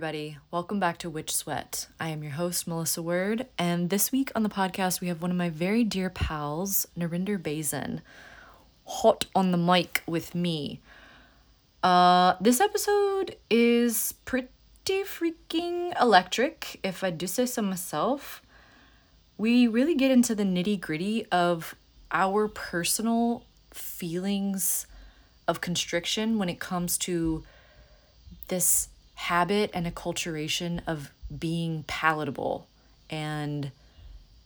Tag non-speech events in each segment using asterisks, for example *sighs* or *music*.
Everybody. Welcome back to Witch Sweat. I am your host, Melissa Ward, and this week on the podcast, we have one of my very dear pals, Narinder Bazen, hot on the mic with me. Uh, this episode is pretty freaking electric, if I do say so myself. We really get into the nitty gritty of our personal feelings of constriction when it comes to this habit and acculturation of being palatable and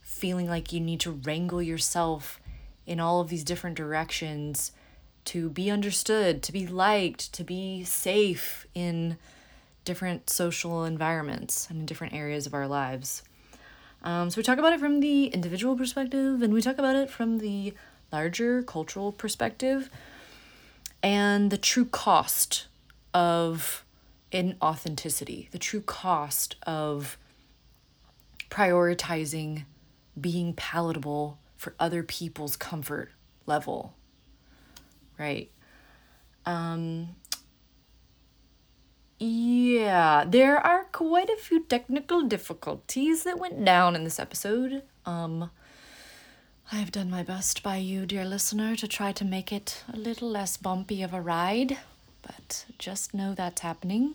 feeling like you need to wrangle yourself in all of these different directions to be understood, to be liked, to be safe in different social environments and in different areas of our lives. Um, so we talk about it from the individual perspective and we talk about it from the larger cultural perspective and the true cost of inauthenticity, the true cost of prioritizing being palatable for other people's comfort level. Right? Um, yeah, there are quite a few technical difficulties that went down in this episode. Um, I've done my best by you, dear listener, to try to make it a little less bumpy of a ride but just know that's happening.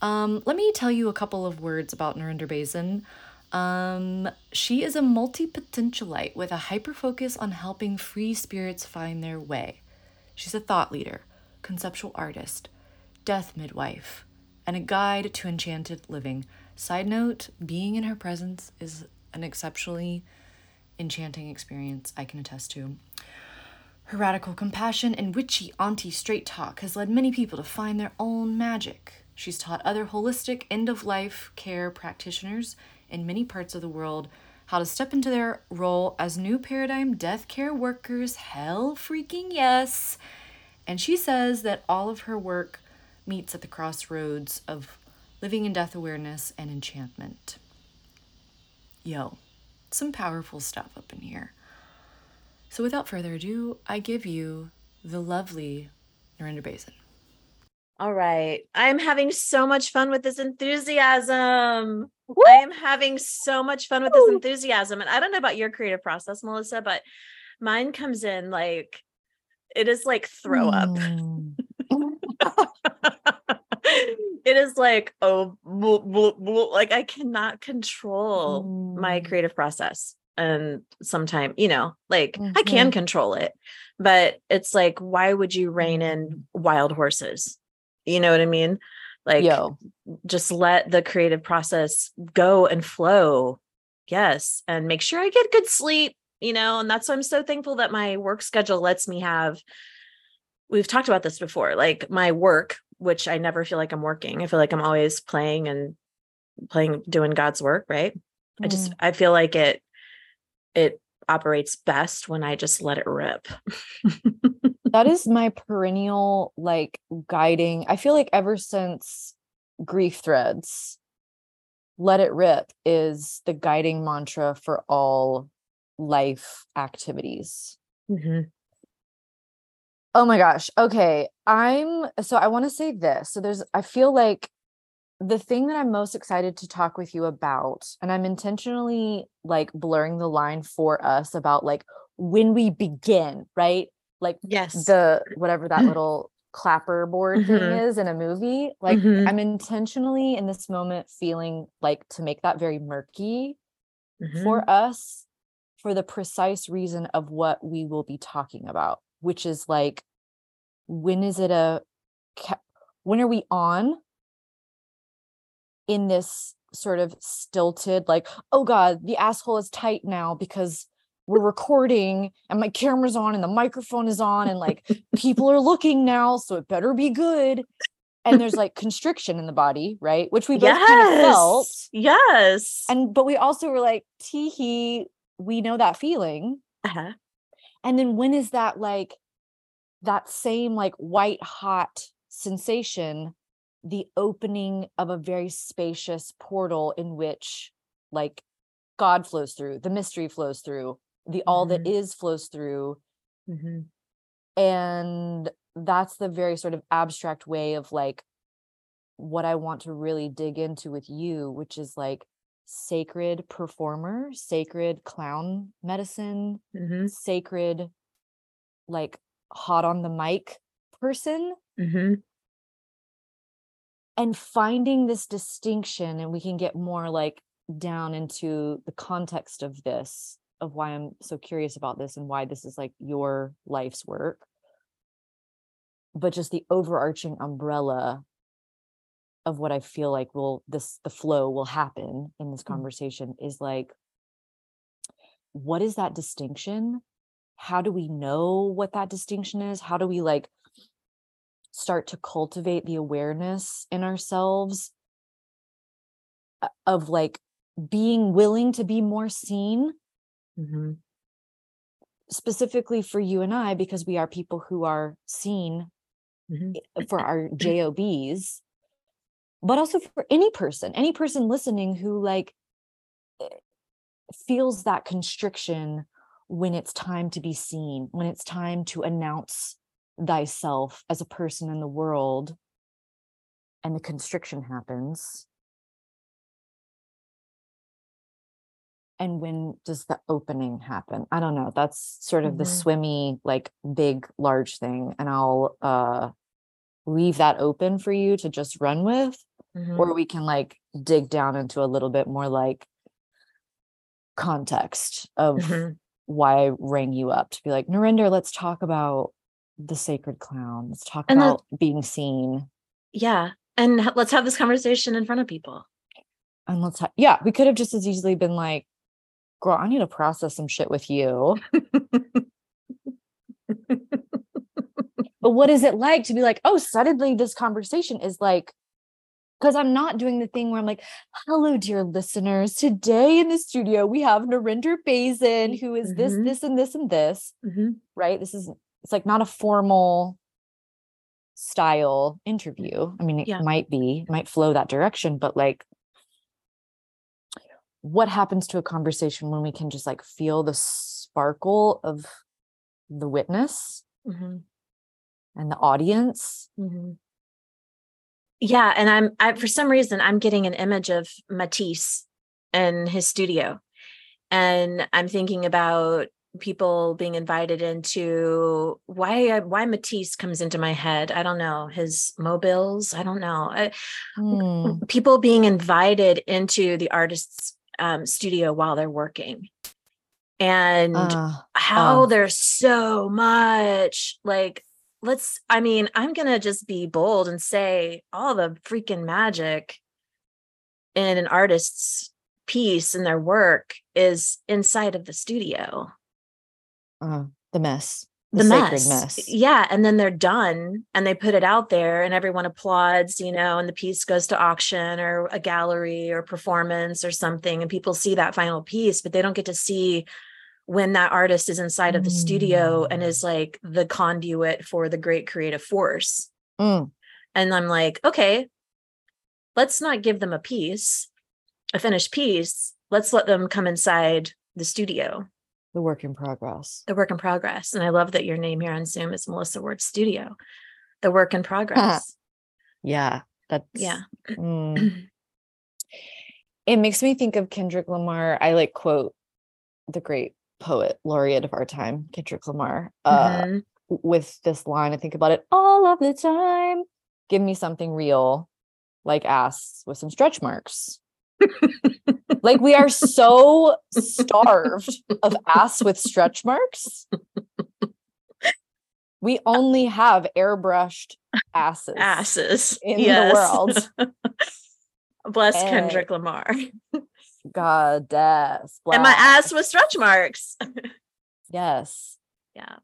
Um, let me tell you a couple of words about Narinder Bazen. Um, she is a multi potentialite with a hyper focus on helping free spirits find their way. She's a thought leader, conceptual artist, death midwife, and a guide to enchanted living. Side note being in her presence is an exceptionally enchanting experience I can attest to. Her radical compassion and witchy auntie straight talk has led many people to find their own magic. She's taught other holistic end of life care practitioners in many parts of the world how to step into their role as new paradigm death care workers. Hell freaking yes! And she says that all of her work meets at the crossroads of living in death awareness and enchantment. Yo, some powerful stuff up in here. So without further ado, I give you the lovely Narinder Bazen. All right. I'm having so much fun with this enthusiasm. Woo! I am having so much fun with this enthusiasm. And I don't know about your creative process, Melissa, but mine comes in like it is like throw up. Mm. *laughs* it is like, oh, like I cannot control mm. my creative process and sometimes you know like mm-hmm. i can control it but it's like why would you rein in mm-hmm. wild horses you know what i mean like Yo. just let the creative process go and flow yes and make sure i get good sleep you know and that's why i'm so thankful that my work schedule lets me have we've talked about this before like my work which i never feel like i'm working i feel like i'm always playing and playing doing god's work right mm. i just mm. i feel like it it operates best when I just let it rip. *laughs* that is my perennial like guiding. I feel like ever since grief threads, let it rip is the guiding mantra for all life activities. Mm-hmm. Oh my gosh. Okay. I'm so I want to say this. So there's, I feel like the thing that I'm most excited to talk with you about, and I'm intentionally like blurring the line for us about like when we begin, right? Like yes, the whatever that *clears throat* little clapper board mm-hmm. thing is in a movie. Like mm-hmm. I'm intentionally in this moment feeling like to make that very murky mm-hmm. for us for the precise reason of what we will be talking about, which is like when is it a when are we on in this sort of stilted like oh god the asshole is tight now because we're recording and my camera's on and the microphone is on and like people are looking now so it better be good and there's like constriction in the body right which we both yes. kind of felt yes and but we also were like tee hee we know that feeling uh-huh. and then when is that like that same like white hot sensation the opening of a very spacious portal in which like god flows through the mystery flows through the all mm-hmm. that is flows through mm-hmm. and that's the very sort of abstract way of like what I want to really dig into with you, which is like sacred performer, sacred clown medicine, Mm-hmm. sacred like hot on the mic person Mm-hmm. And finding this distinction and we can get more like down into the context of this of why I'm so curious about this and why this is like your life's work. But just the overarching umbrella of what I feel like will this the flow will happen in this Mm. conversation is like what is that distinction? How do we know what that distinction is? How do we like start to cultivate the awareness in ourselves uh, of like being willing to be more seen Mm-hmm. specifically for you and I because we are people who are seen Mm-hmm. for our jobs but also for any person any person listening who like eh, feels that constriction when it's time to be seen when it's time to announce thyself as a person in the world and the constriction happens and when does the opening happen i don't know that's sort of the Mhm. swimmy like big large thing and i'll uh leave that open for you to just run with Mm-hmm. or we can like dig down into a little bit more like context of Mhm. why I rang you up to be like, Narinder, let's talk about the sacred clown. Let's talk And about being seen. Yeah. And let's have this conversation in front of people. And let's, ha- yeah, we could have just as easily been like, girl, I need to process some shit with you. *laughs* But what is it like to be like, oh, suddenly this conversation is like, because I'm not doing the thing where I'm like, hello, dear listeners. Today in the studio, we have Narinder Bazen, who is this, Mhm. this, and this, and this. Mhm. right? This is it's like not a formal style interview. I mean, it Yeah. might be, it might flow that direction, but like what happens to a conversation when we can just like feel the sparkle of the witness Mhm. and the audience? Mhm. Yeah, and I'm I for some reason I'm getting an image of Matisse in his studio. And I'm thinking about people being invited into why why Matisse comes into my head. I don't know, his mobiles, I don't know. I, Hmm. *laughs* people being invited into the artist's um, studio while they're working. And Ah, how Oh. there's so much like let's i mean i'm gonna just be bold and say all the freaking magic in an artist's piece and their work is inside of the studio uh, the mess. the, sacred mess. mess. yeah and then they're done and they put it out there and everyone applauds you know and the piece goes to auction or a gallery or performance or something and people see that final piece but they don't get to see when that artist is inside of the studio and Mm. is like the conduit for the great creative force Mm, and i'm like okay let's not give them a piece a finished piece let's let them come inside the studio the work in progress. the work in progress. And I love that your name here on Zoom is Melissa Ward Studio, the work in *laughs* progress. Yeah. That's yeah. *clears throat* mm. it makes me think of Kendrick Lamar. I like quote the great poet laureate of our time, Kendrick Lamar, uh, Mhm. with this line. I think about it all of the time. Give me something real, like ass with some stretch marks. *laughs* like we are so starved of ass with stretch marks. We only have airbrushed asses. Asses in the world. *laughs* Bless Eh. Kendrick Lamar. *laughs* Goddess. And my ass with stretch marks. Yes. yeah.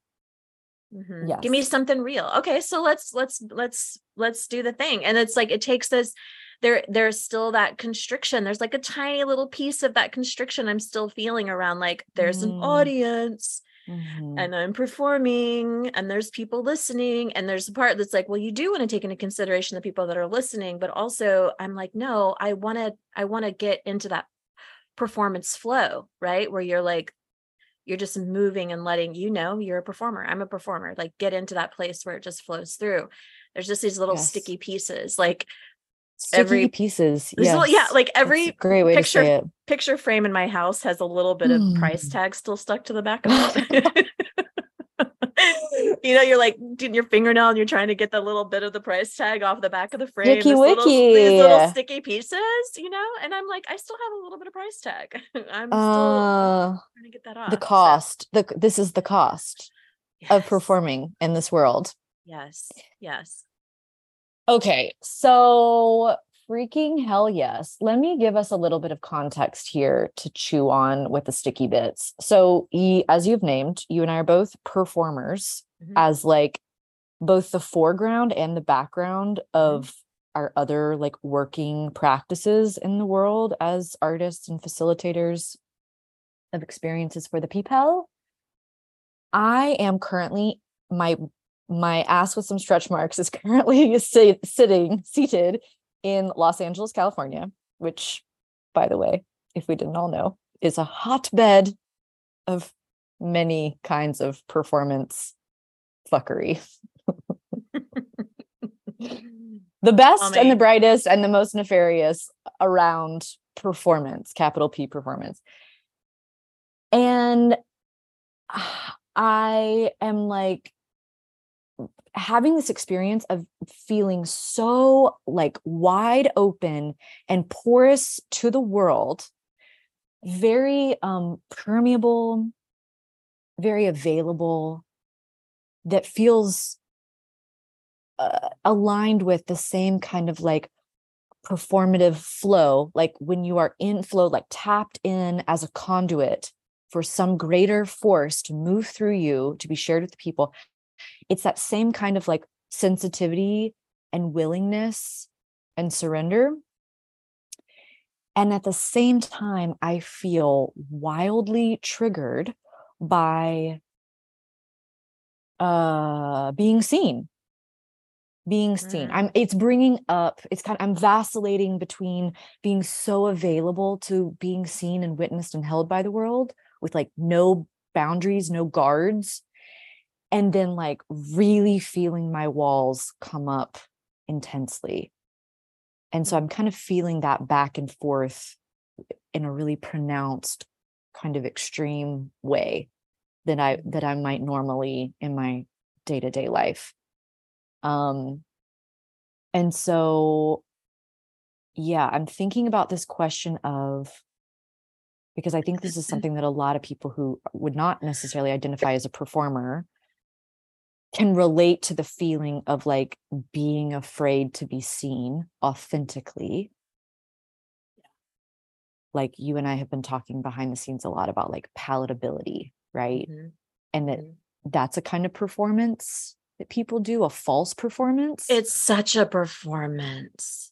Mhm. Give me something real. Okay, so let's let's let's let's do the thing. And it's like it takes this there there's still that constriction. There's like a tiny little piece of that constriction I'm still feeling around like there's an Mm. audience Mhm. and I'm performing and there's people listening and there's a part that's like well you do want to take into consideration the people that are listening but also I'm like no I want to I want to get into that performance flow right where you're like you're just moving and letting you know you're a performer I'm a performer like get into that place where it just flows through there's just these little Yes. sticky pieces like Sticky every pieces. Yes. little- yeah, like every great way picture- to say it. picture frame in my house has a little bit of price Mm. tag still stuck to the back of it. *laughs* *laughs* you know, you're like doing your fingernail and you're trying to get the little bit of the price tag off the back of the frame. Sticky this little, these little sticky pieces, you know, and I'm like, I still have a little bit of price tag. *laughs* I'm still Uh, trying to get that off. the so, cost. The this is the cost of performing in this world. Yes, yes. Okay, so freaking hell yes. Let me give us a little bit of context here to chew on with the sticky bits. So, e, as you've named, you and I are both performers Mhm. as like both the foreground and the background of our other like working practices in the world as artists and facilitators of experiences for the people. I am currently my my ass with some stretch marks is *laughs* currently si- sitting seated in Los Angeles, California, which, by the way, if we didn't all know, is a hotbed of many kinds of performance fuckery. The best and the brightest and the most nefarious around performance, capital P performance. And *sighs* I am like having this experience of feeling so like wide open and porous to the world, very um permeable, very available, that feels uh, aligned with the same kind of like performative flow like when you are in flow like tapped in as a conduit for some greater force to move through you to be shared with the people it's that same kind of like sensitivity and willingness and surrender. And at the same time i feel wildly triggered by uh being seen. Being seen. Mm. i'm it's bringing up it's kind of i'm vacillating between being so available to being seen and witnessed and held by the world with like no boundaries no guards and then like really feeling my walls come up intensely. And so i'm kind of feeling that back and forth in a really pronounced kind of extreme way that i that i might normally in my day-to-day life. Um and so yeah i'm thinking about this question of because i think this is something that a lot of people who would not necessarily identify as a performer can relate to the feeling of like being afraid to be seen authentically. Like you and i have been talking behind the scenes a lot about like palatability right? Mhm, and that mhm. that's a kind of performance that people do a false performance. It's such a performance.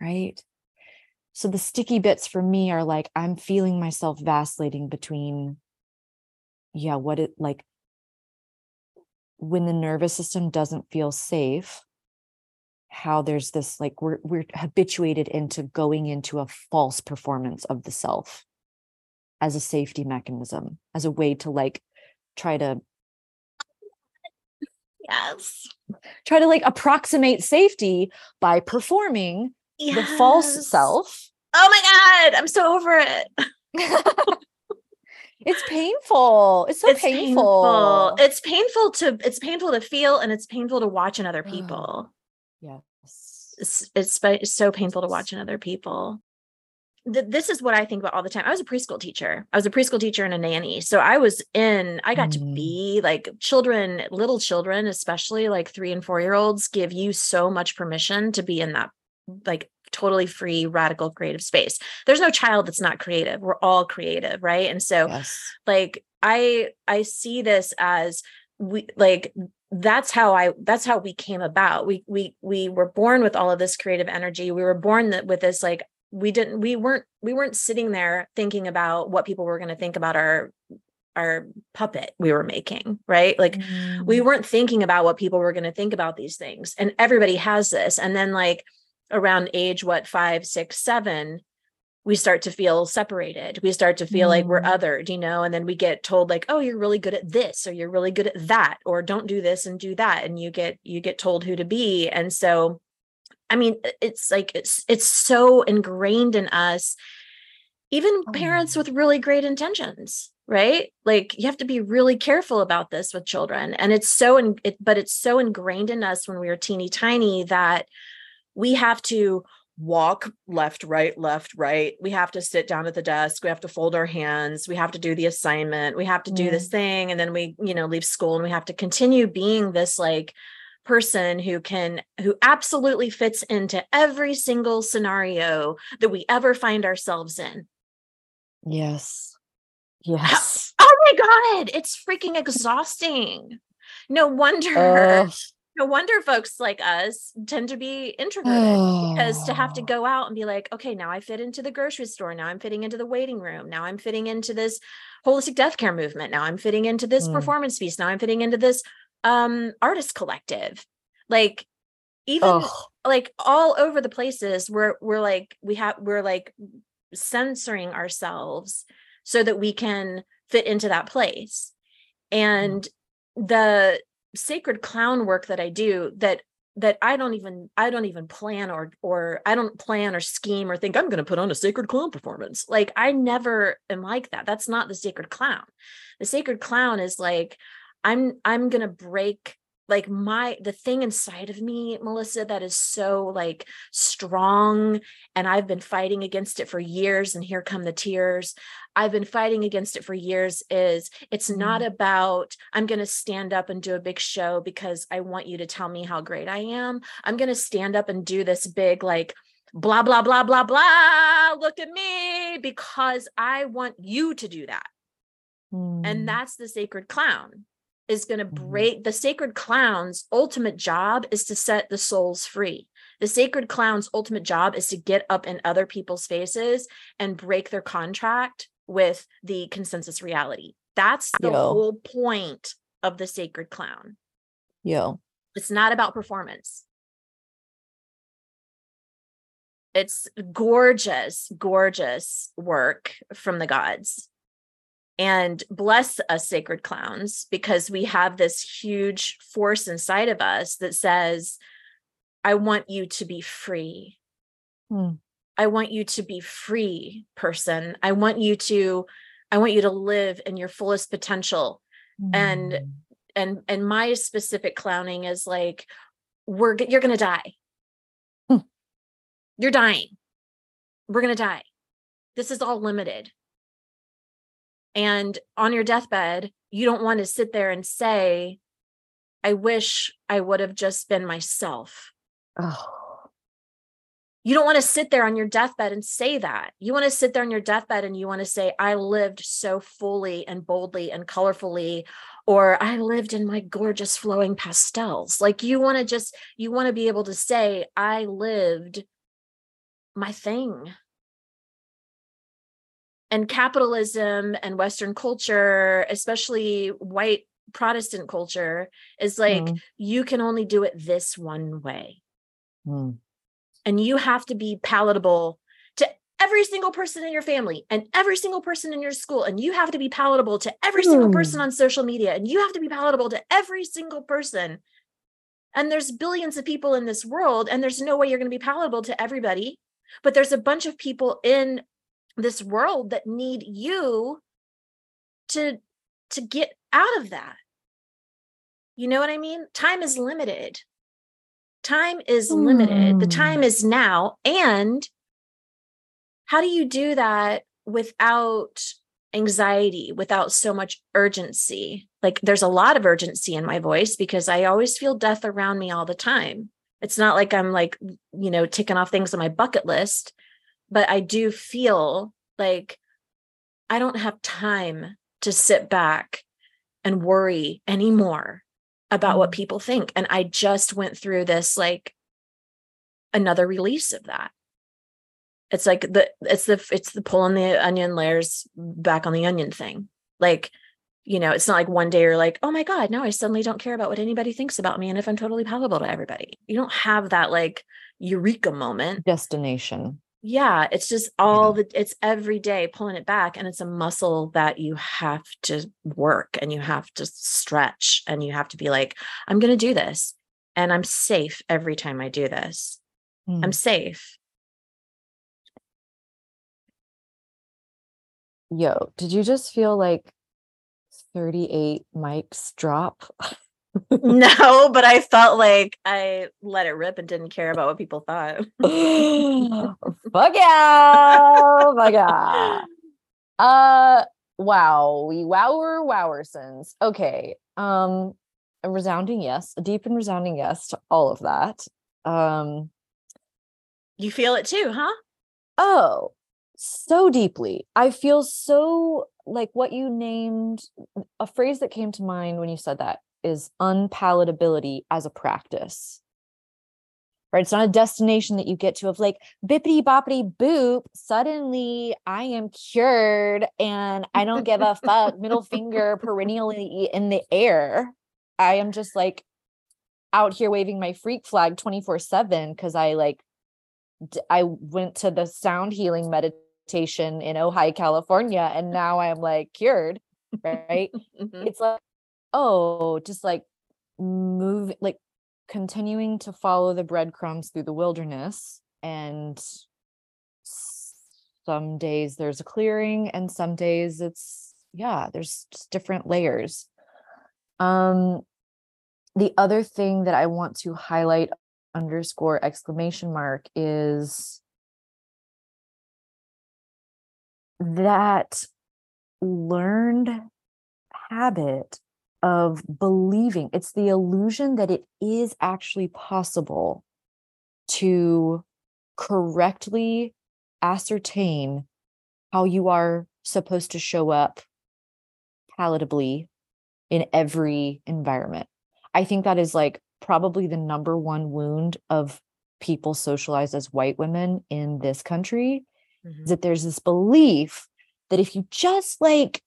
right? So the sticky bits for me are like i'm feeling myself vacillating between yeah what it like when the nervous system doesn't feel safe how there's this like we're we're habituated into going into a false performance of the self as a safety mechanism as a way to like try to *laughs* Yes. try to like approximate safety by performing the false self Oh my God. I'm so over it. *laughs* it's painful it's so it's painful, It's painful to it's painful to feel and it's painful to watch in other people. yes It's it's, it's so painful to watch in other people. Th- This is what I think about all the time. I was a preschool teacher. I was a preschool teacher and a nanny. So I was in, I got to Mm. be like children, little children, especially like three and four year olds, give you so much permission to be in that like totally free, radical creative space. There's no child that's not creative. We're all creative. Right. And so yes like i i see this as we like that's how i that's how we came about we we we were born with all of this creative energy we were born that with this like we didn't we weren't we weren't sitting there thinking about what people were going to think about our our puppet we were making right like we Mm. weren't thinking about what people were going to think about these things and everybody has this and then like around age what five six seven we start to feel separated we start to feel like we're Mm. othered you know and then we get told like oh you're really good at this or you're really good at that or don't do this and do that and you get you get told who to be and so I mean, it's like it's it's so ingrained in us, even Oh. parents with really great intentions, right? Like you have to be really careful about this with children. And it's so in it, but it's so ingrained in us when we were teeny tiny that we have to walk left, right, left, right. We have to sit down at the desk. We have to fold our hands. We have to do the assignment. We have to do this thing. And then we, you know, leave school and we have to continue being this like person who can, who absolutely fits into every single scenario that we ever find ourselves in. Yes. Yes. Oh my God, it's freaking exhausting. No wonder, Ugh. No wonder folks like us tend to be introverted. because to have to go out and be like, okay, now I fit into the grocery store. Now I'm fitting into the waiting room. Now I'm fitting into this holistic death care movement. Now I'm fitting into this Mm. performance piece. Now I'm fitting into this um artist collective. Like even like all over the places we're we're like we have we're like censoring ourselves so that we can fit into that place and the sacred clown work that i do that that i don't even i don't even plan or or i don't plan or scheme or think i'm going to put on a sacred clown performance. Like i never am like that. That's not the sacred clown. The sacred clown is like i'm i'm going to break like my the thing inside of me melissa that is so like strong and i've been fighting against it for years and here come the tears i've been fighting against it for years is it's not about i'm going to stand up and do a big show because i want you to tell me how great i am. I'm going to stand up and do this big like blah blah blah blah blah look at me because i want you to do that. Mm. and that's the sacred clown is going to Mhm. break the sacred clown's ultimate job is to set the souls free the sacred clown's ultimate job is to get up in other people's faces and break their contract with the consensus reality that's the Yo. whole point of the sacred clown Yo. it's not about performance it's gorgeous gorgeous work from the gods and bless us sacred clowns because we have this huge force inside of us that says i want you to be free. Hmm. i want you to be free person. I want you to i want you to live in your fullest potential. And- Mm. and and my specific clowning is like we're you're gonna die. Hmm. you're dying. We're gonna die. This is all limited and on your deathbed you don't want to sit there and say i wish i would have just been myself Oh. you don't want to sit there on your deathbed and say that. You want to sit there on your deathbed and you want to say, I lived so fully and boldly and colorfully, or I lived in my gorgeous flowing pastels. Like you want to just, you want to be able to say, I lived my thing. And capitalism and Western culture, especially white Protestant culture, is like, Mm. you can only do it this one way Mm. and you have to be palatable to every single person in your family and every single person in your school and you have to be palatable to every single person Mm. on social media and you have to be palatable to every single person and there's billions of people in this world and there's no way you're going to be palatable to everybody but there's a bunch of people in this world that need you to to get out of that. You know what i mean? Time is limited. Time is limited. The Mm. time is now and how do you do that without anxiety without so much urgency? Like there's a lot of urgency in my voice because i always feel death around me all the time. It's not like i'm like you know ticking off things on my bucket list but i do feel like i don't have time to sit back and worry anymore about what Mm. people think and i just went through this like another release of that it's like the it's the it's the pull on the onion layers back on the onion thing like you know it's not like one day you're like oh my god now i suddenly don't care about what anybody thinks about me and if i'm totally palatable to everybody you don't have that like eureka moment Destination. Yeah it's just all the it's every day pulling it back and it's a muscle that you have to work and you have to stretch and you have to be like i'm going to do this and i'm safe every time i do this Mm. I'm safe. Yo, did you just feel like 38 mics drop? *laughs* no, but I felt like I let it rip and didn't care about what people thought. *laughs* Fuck yeah. Fuck yeah. Uh wow. We wower wowersons. Okay. Um a resounding yes, a deep and resounding yes to all of that. Um you feel it too, huh? oh, so deeply. I feel so like what you named a phrase that came to mind when you said that is unpalatability as a practice. Right? It's not a destination that you get to of like bippity boppity boop. Suddenly I am cured and I don't give a fuck. Middle finger *laughs* perennially in the air. I am just like out here waving my freak flag 24 7 because I like d- I went to the sound healing meditation in Ojai, California, and now I'm like cured. Right. *laughs* Mhm. it's like oh just like move like continuing to follow the breadcrumbs through the wilderness and some days there's a clearing and some days it's yeah there's just different layers. Um the other thing that i want to highlight underscore exclamation mark is that learned habit of believing it's the illusion that it is actually possible to correctly ascertain how you are supposed to show up palatably in every environment. I think that is like probably the number one wound of people socialized as white women in this country Mhm. is that there's this belief that if you just like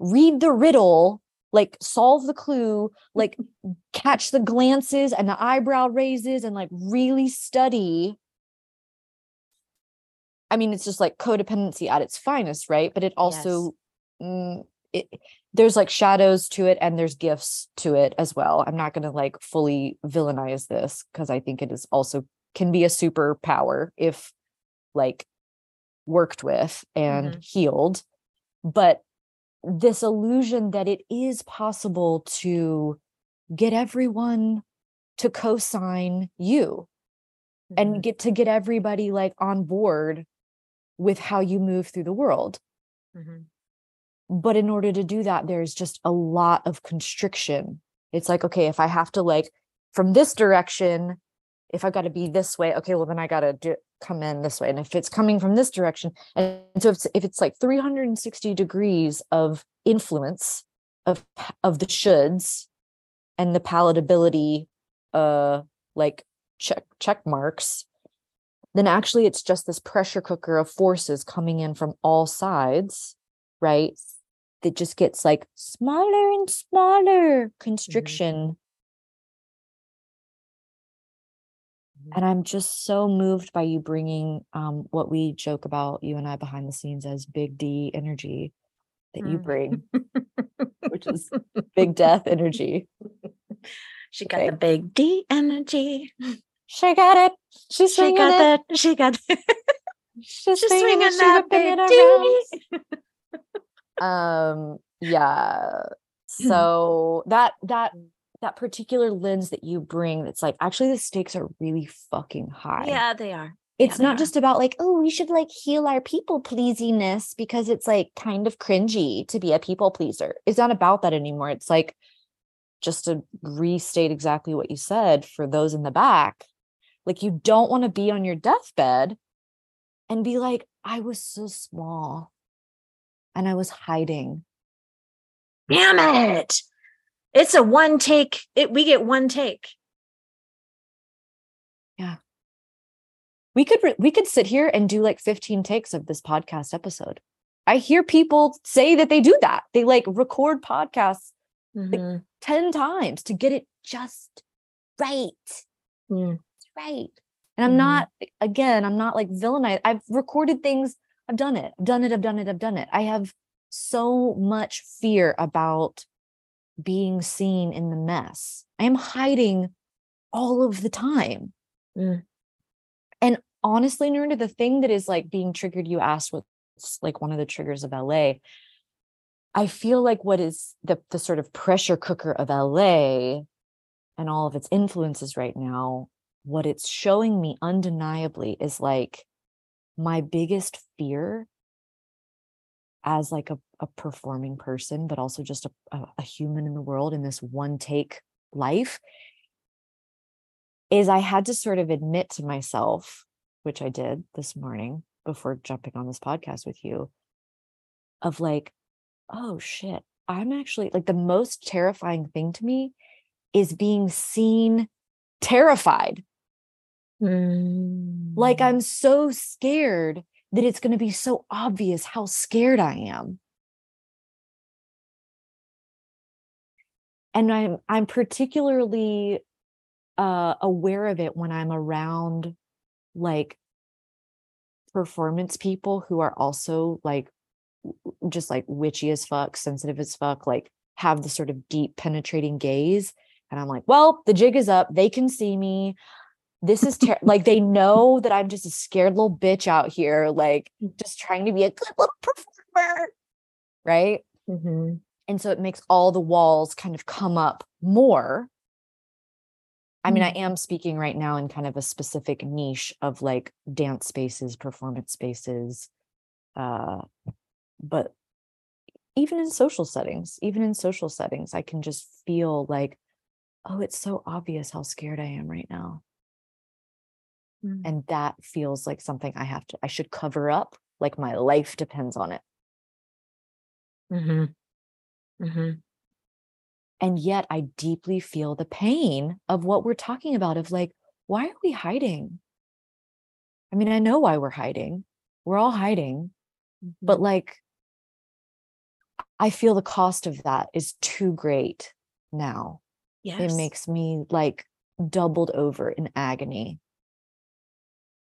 read the riddle, like solve the clue, like catch the glances and the eyebrow raises and like really study. I mean, it's just like codependency at its finest, right? But it also, mm, it, there's like shadows to it and there's gifts to it as well. I'm not going to like fully villainize this because I think it is also can be a superpower if like worked with and healed. But this illusion that it is possible to get everyone to co-sign you and Mhm. get to get everybody like on board with how you move through the world Mhm. but in order to do that there's just a lot of constriction it's like okay if i have to like from this direction if i got to be this way okay well then i got to do come in this way and if it's coming from this direction and so if it's, if it's like 360 degrees of influence of of the shoulds and the palatability uh like check check marks then actually it's just this pressure cooker of forces coming in from all sides right? That just gets like smaller and smaller constriction and i'm just so moved by you bringing um what we joke about you and i behind the scenes as big d energy that you Mm. bring which is *laughs* big death energy She got Okay. the big D energy. she got it she's She swinging got it that. She got. she's, She's swinging, swinging that big D. um yeah *laughs* so that that that particular lens that you bring that's like actually the stakes are really fucking high. Yeah, they are. It's they not just about like oh we should like heal our people pleasiness because it's like kind of cringy to be a people pleaser. It's not about that anymore. It's like just to restate exactly what you said for those in the back like you don't want to be on your deathbed and be like i was so small and i was hiding. Damn it! It's a one take. It we get one take. Yeah. We could re- we could sit here and do like 15 takes of this podcast episode i hear people say that they do that they like record podcasts Mhm. 10 times to get it just right Mm. right and i'm Mhm. not again i'm not like villainized i've recorded things i've done it i've done it i've done it i've done it i have so much fear about being seen in the mess i am hiding all of the time Mm. And honestly, Narinder, the thing that is like being triggered, you asked what's like one of the triggers of LA. I feel like what is the the sort of pressure cooker of LA and all of its influences right now, what it's showing me undeniably is like my biggest fear as like a, a performing person, but also just a, a, human in the world in this one take life is I had to sort of admit to myself, which I did this morning before jumping on this podcast with you, of like, oh shit, I'm actually like the most terrifying thing to me is being seen terrified. Mm. Like I'm so scared that it's going to be so obvious how scared I am. And I'm I'm particularly uh, aware of it when I'm around like performance people who are also like just like witchy as fuck, sensitive as fuck, like have the sort of deep penetrating gaze. And I'm like, well, the jig is up. They can see me. This is ter- like they know that I'm just a scared little bitch out here, like just trying to be a good little performer. Right. Mhm. And so it makes all the walls kind of come up more. I mean, I am speaking right now in kind of a specific niche of like dance spaces, performance spaces. Uh, but even in social settings, even in social settings, I can just feel like, oh, it's so obvious how scared I am right now. Mm. And that feels like something I have to, I should cover up, like my life depends on it. Mhm. Mhm. And yet I deeply feel the pain of what we're talking about of like, why are we hiding? I mean, I know why we're hiding. We're all hiding, but like, I feel the cost of that is too great now. yes. It makes me like doubled over in agony.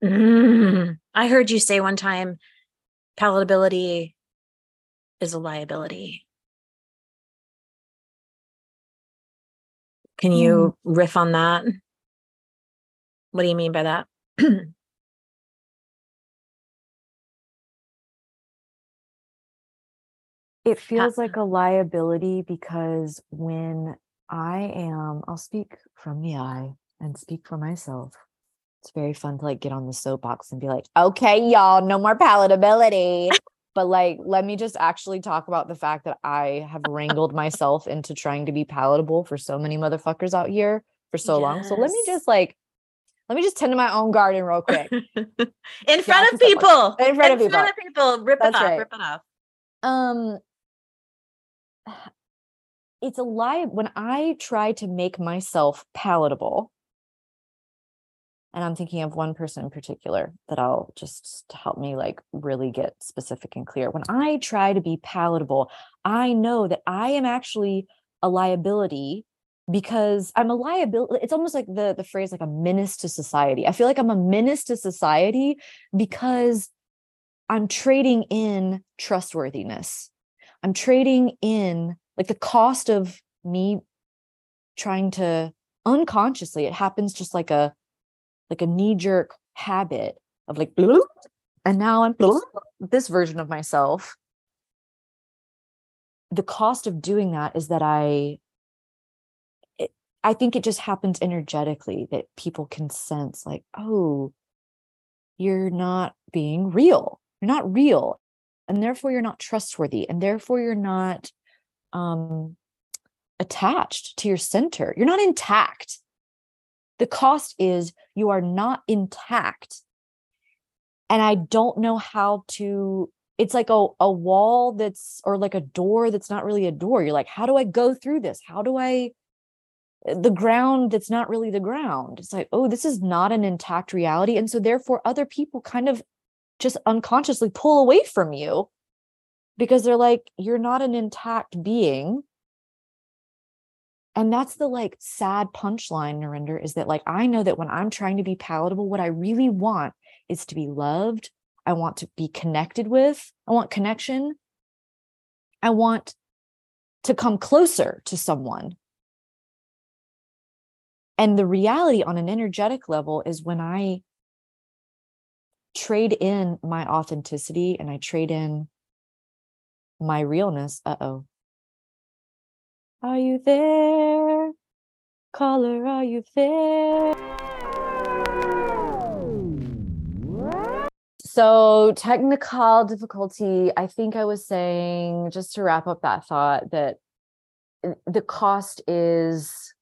Mm. I heard you say one time palatability is a liability. Can you riff on that? What do you mean by that? *clears throat* It feels like a liability because when I am, I'll speak from the I and speak for myself. It's very fun to like get on the soapbox and be like, okay, y'all, no more palatability. but like, let me just actually talk about the fact that I have wrangled myself into trying to be palatable for so many motherfuckers out here for so long. So let me just like, let me just tend to my own garden real quick. *laughs* in front of a- people. in front of people. in front of people. Rip That's it off. right. Rip it off. um *sighs* it's a lie when i try to make myself palatable and i'm thinking of one person in particular that i'll just help me like really get specific and clear. When i try to be palatable i know that i am actually a liability because i'm a liability it's almost like the the phrase like a menace to society. I feel like i'm a menace to society because i'm trading in trustworthiness. I'm trading in like the cost of me trying to unconsciously, it happens just like a like a knee-jerk habit of like and now I'm this version of myself. The cost of doing that is that I it, I think it just happens energetically that people can sense like, oh, you're not being real. You're not real and therefore you're not trustworthy and therefore you're not um attached to your center you're not intact the cost is you are not intact. And i don't know how to it's like a, a wall that's or like a door that's not really a door. You're like how do i go through this? How do i the ground that's not really the ground. It's like oh this is not an intact reality. And so therefore other people kind of just unconsciously pull away from you because they're like you're not an intact being and that's the like sad punchline Narinder is that like I know that when I'm trying to be palatable what I really want is to be loved I want to be connected with I want connection I want to come closer to someone and the reality on an energetic level is when I trade in my authenticity and I trade in my realness. Uh oh. Are you there? Caller, are you there? So, technical difficulty, I think I was saying, just to wrap up that thought, that uh, the cost is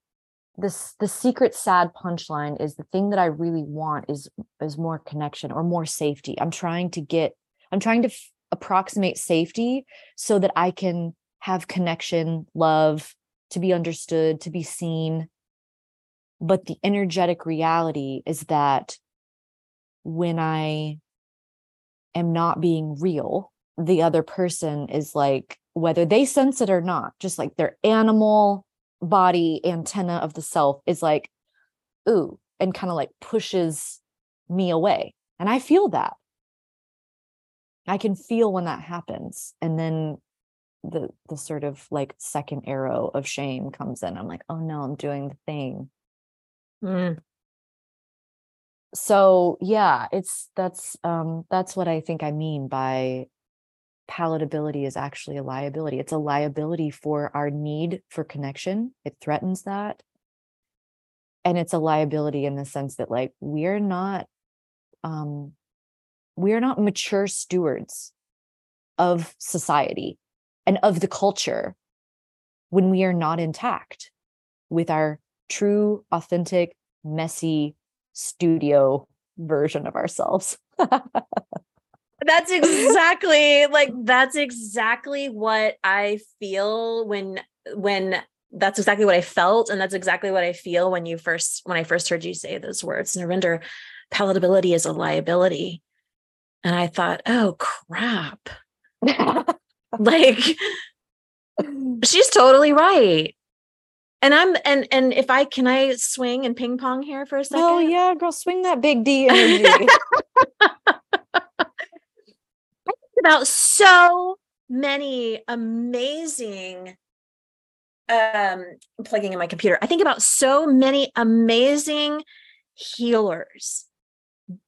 this the secret sad punchline is the thing that I really want is is more connection or more safety. I'm trying to get I'm trying to f- approximate safety so that I can have connection, love, to be understood, to be seen. But the energetic reality is that when I am not being real, the other person is like, whether they sense it or not, just like their animal body antenna of the self is like, ooh, and kind of like pushes me away. And I feel that. I can feel when that happens. And then the the sort of like second arrow of shame comes in. I'm like, oh no, I'm doing the thing. Mm. So yeah, it's that's um that's what I think I mean by palatability is actually a liability. It's a liability for our need for connection. It threatens that. And it's a liability in the sense that like we're not um we're not mature stewards of society and of the culture when we are not intact with our true, authentic, messy studio version of ourselves. *laughs* that's exactly like that's exactly what I feel when when that's exactly what I felt and that's exactly what I feel when you first when I first heard you say those words. Narinder, palatability is a liability. And I thought, oh crap. *laughs* *laughs* like she's totally right. And I'm and and if I can I swing and ping pong here for a second? Oh yeah, girl, swing that big D *laughs* energy. about so many amazing um I'm plugging in my computer. I think about so many amazing healers,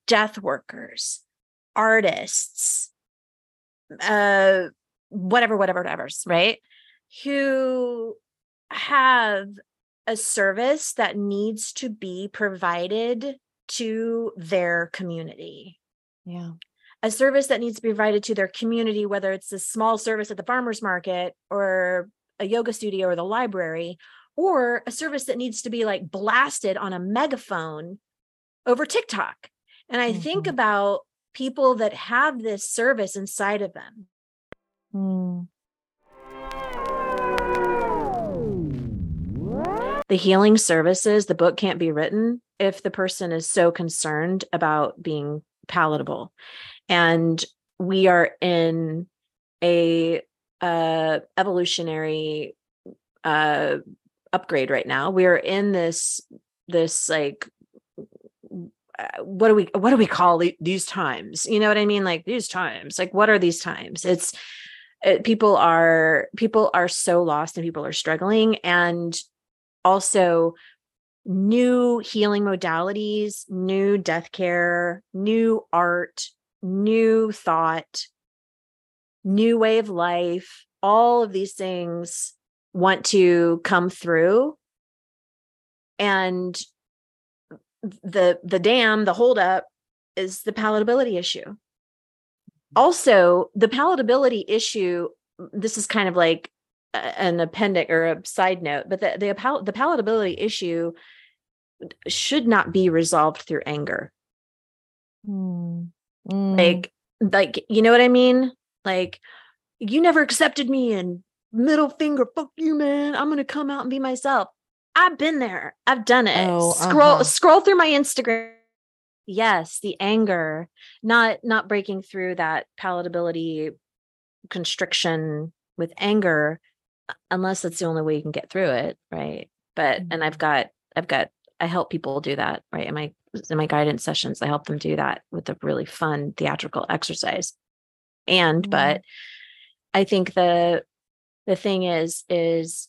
death workers, artists, uh whatever, whatever, whatever, right? Who have a service that needs to be provided to their community. Yeah. A service that needs to be provided to their community, whether it's a small service at the farmer's market or a yoga studio or the library, or a service that needs to be like blasted on a megaphone over TikTok. And I mm-hmm. think about people that have this service inside of them Mm. The healing services, the book can't be written if the person is so concerned about being palatable. And we are in a uh, evolutionary uh, upgrade right now. We are in this this like what do we what do we call these times? You know what I mean? Like these times. Like what are these times? It's it, people are people are so lost and people are struggling. And also new healing modalities new death care new art new thought new way of life all of these things want to come through. And the the dam the holdup is the palatability issue also the palatability issue this is kind of like an appendix or a side note but the the, pal- the palatability issue should not be resolved through anger mm. Mm. like like you know what i mean like you never accepted me and middle finger fuck you man i'm gonna come out and be myself i've been there i've done it oh, scroll uh-huh. scroll through my instagram yes the anger not not breaking through that palatability constriction with anger unless that's the only way you can get through it right but mm-hmm. and i've got i've got i help people do that right in my in my guidance sessions i help them do that with a really fun theatrical exercise and mm-hmm. but i think the the thing is is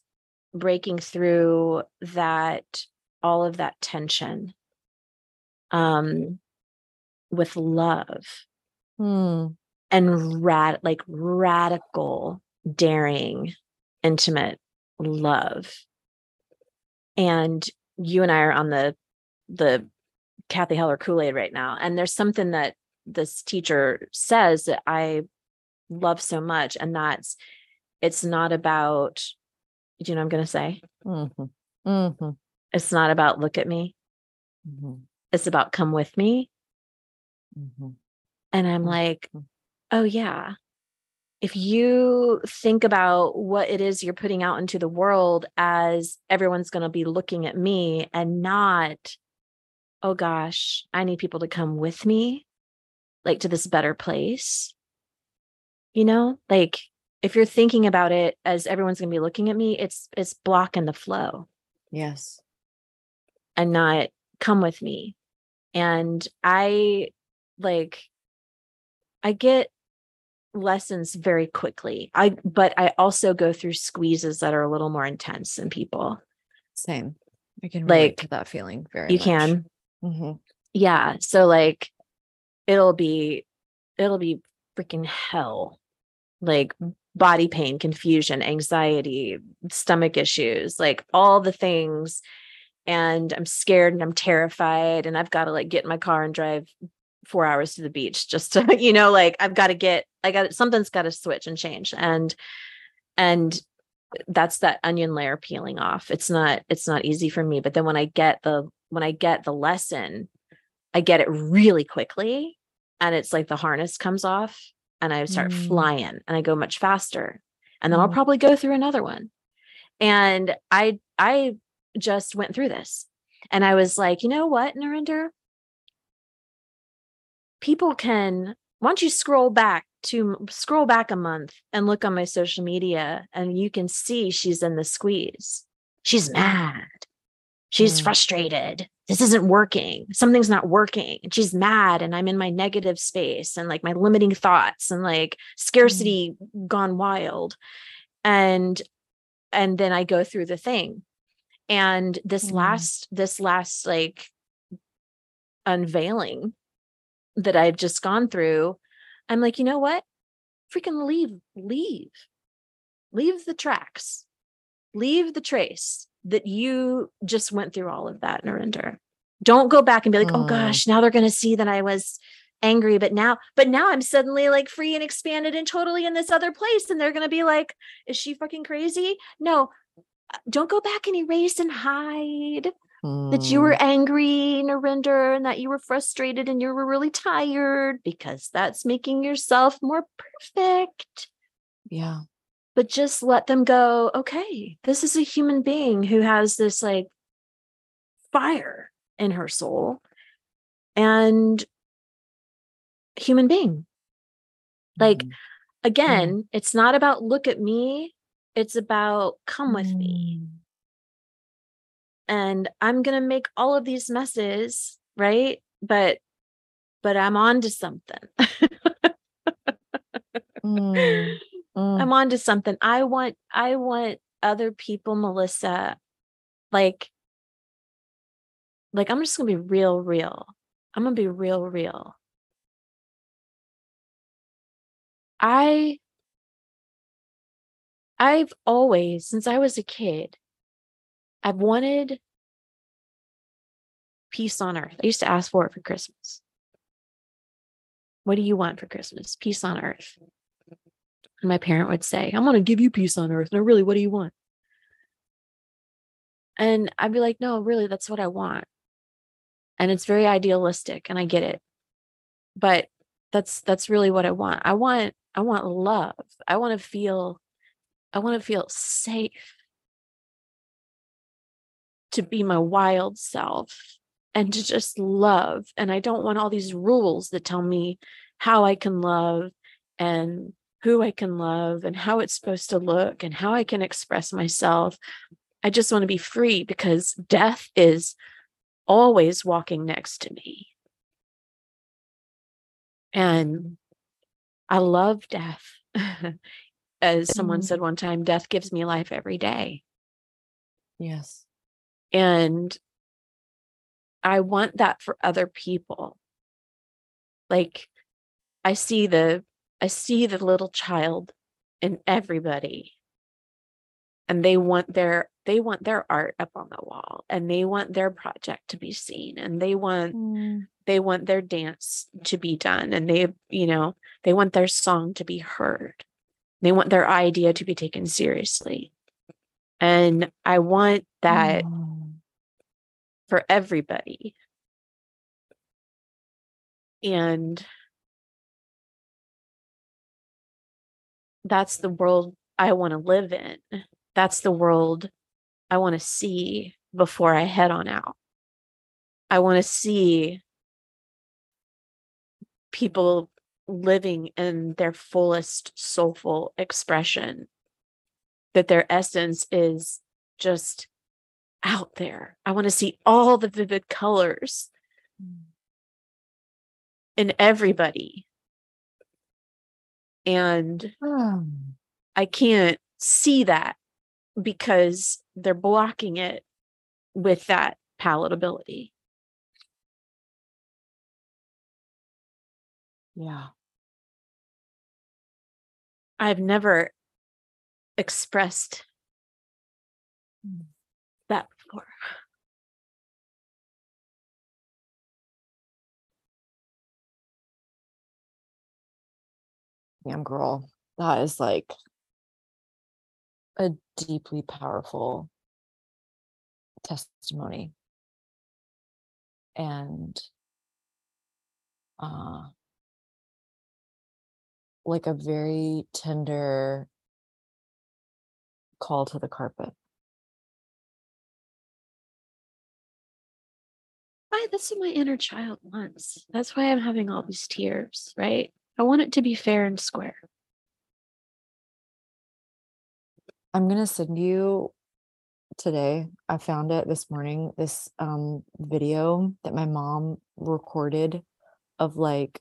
breaking through that all of that tension um with love Hmm. and rad like radical, daring, intimate love. And you and I are on the the Cathy Heller Kool-Aid right now. And there's something that this teacher says that I love so much. And that's it's not about, do you know what I'm gonna say? Mhm. Mhm. It's not about look at me. Mhm. It's about come with me. Mhm. And I'm Mm. like, oh, yeah. If you think about what it is you're putting out into the world as everyone's going to be looking at me and not, oh gosh, I need people to come with me, like to this better place. You know, like if you're thinking about it as everyone's going to be looking at me, it's it's blocking the flow Yes. and not come with me. And I like I get lessons very quickly. I but I also go through squeezes that are a little more intense than people. Same. I can relate Like, to that feeling very You much. can. Mhm. Yeah. So like it'll be it'll be freaking hell. Like body pain, confusion, anxiety, stomach issues, like all the things. And I'm scared and I'm terrified. And I've got to like get in my car and drive four hours to the beach just to, *laughs* you know, like I've got to get, I got something's got to switch and change. And and that's that onion layer peeling off. It's not, it's not easy for me. But then when I get the when I get the lesson, I get it really quickly. And it's like the harness comes off and I start Mm. flying and I go much faster. And then I'll Mm. probably go through another one. And I I just went through this. And I was like, you know what, Narinder? People can why don't you scroll back to scroll back a month and look on my social media and you can see she's in the squeeze. She's mad. She's Mm. frustrated. This isn't working. Something's not working. And she's mad and I'm in my negative space and like my limiting thoughts and like scarcity gone wild. And and then I go through the thing. And this Mm. last this last like unveiling that I've just gone through, I'm like, you know what? Freaking leave, leave, leave the tracks, leave the trace that you just went through all of that, Narinder. Don't go back and be like, oh Mm. gosh, now they're going to see that I was angry, but now, but now I'm suddenly like free and expanded and totally in this other place. And they're going to be like, is she fucking crazy? No, don't go back and erase and hide that you were Mm. angry, Narinder, and that you were frustrated and you were really tired because that's making yourself more perfect. Yeah. But just let them go, okay, this is a human being who has this like fire in her soul and human being. Like, Mhm. Again, it's not about look at me, it's about come with me. Mm. and I'm going to make all of these messes, right? But but I'm on to something. Mm. *laughs* Mm. I'm on to something. I want I want other people, Melissa, like like I'm just going to be real real. I'm going to be real real. I I've always since I was a kid I've wanted peace on earth. I used to ask for it for Christmas. What do you want for Christmas? Peace on earth. And my parent would say, I'm going to give you peace on earth. No, really, what do you want? And I'd be like, no, really, that's what I want. And it's very idealistic and I get it. But that's that's really what I want. I want I want love. I want to feel I want to feel safe to be my wild self and to just love. And I don't want all these rules that tell me how I can love and who I can love and how it's supposed to look and how I can express myself. I just want to be free because death is always walking next to me. And I love death. *laughs* As someone Mm. said one time, death gives me life every day. Yes. And I want that for other people. like i see the i see the little child in everybody and they want their they want their art up on the wall and they want their project to be seen and they want Mm. they want their dance to be done and they you know they want their song to be heard they want their idea to be taken seriously. And i want that Mm. for everybody. And that's the world i want to live in. That's the world i want to see before i head on out. I want to see people living in their fullest soulful expression that their essence is just out there i want to see all the vivid colors in everybody and Mm. I can't see that because they're blocking it with that palatability. Yeah. I've never expressed Mm. that before. Damn girl. That is like a deeply powerful testimony. And uh like a very tender call to the carpet. I, that's what my inner child wants. That's why I'm having all these tears, right? I want it to be fair and square. I'm gonna send you today. I found it this morning. This um video that my mom recorded of like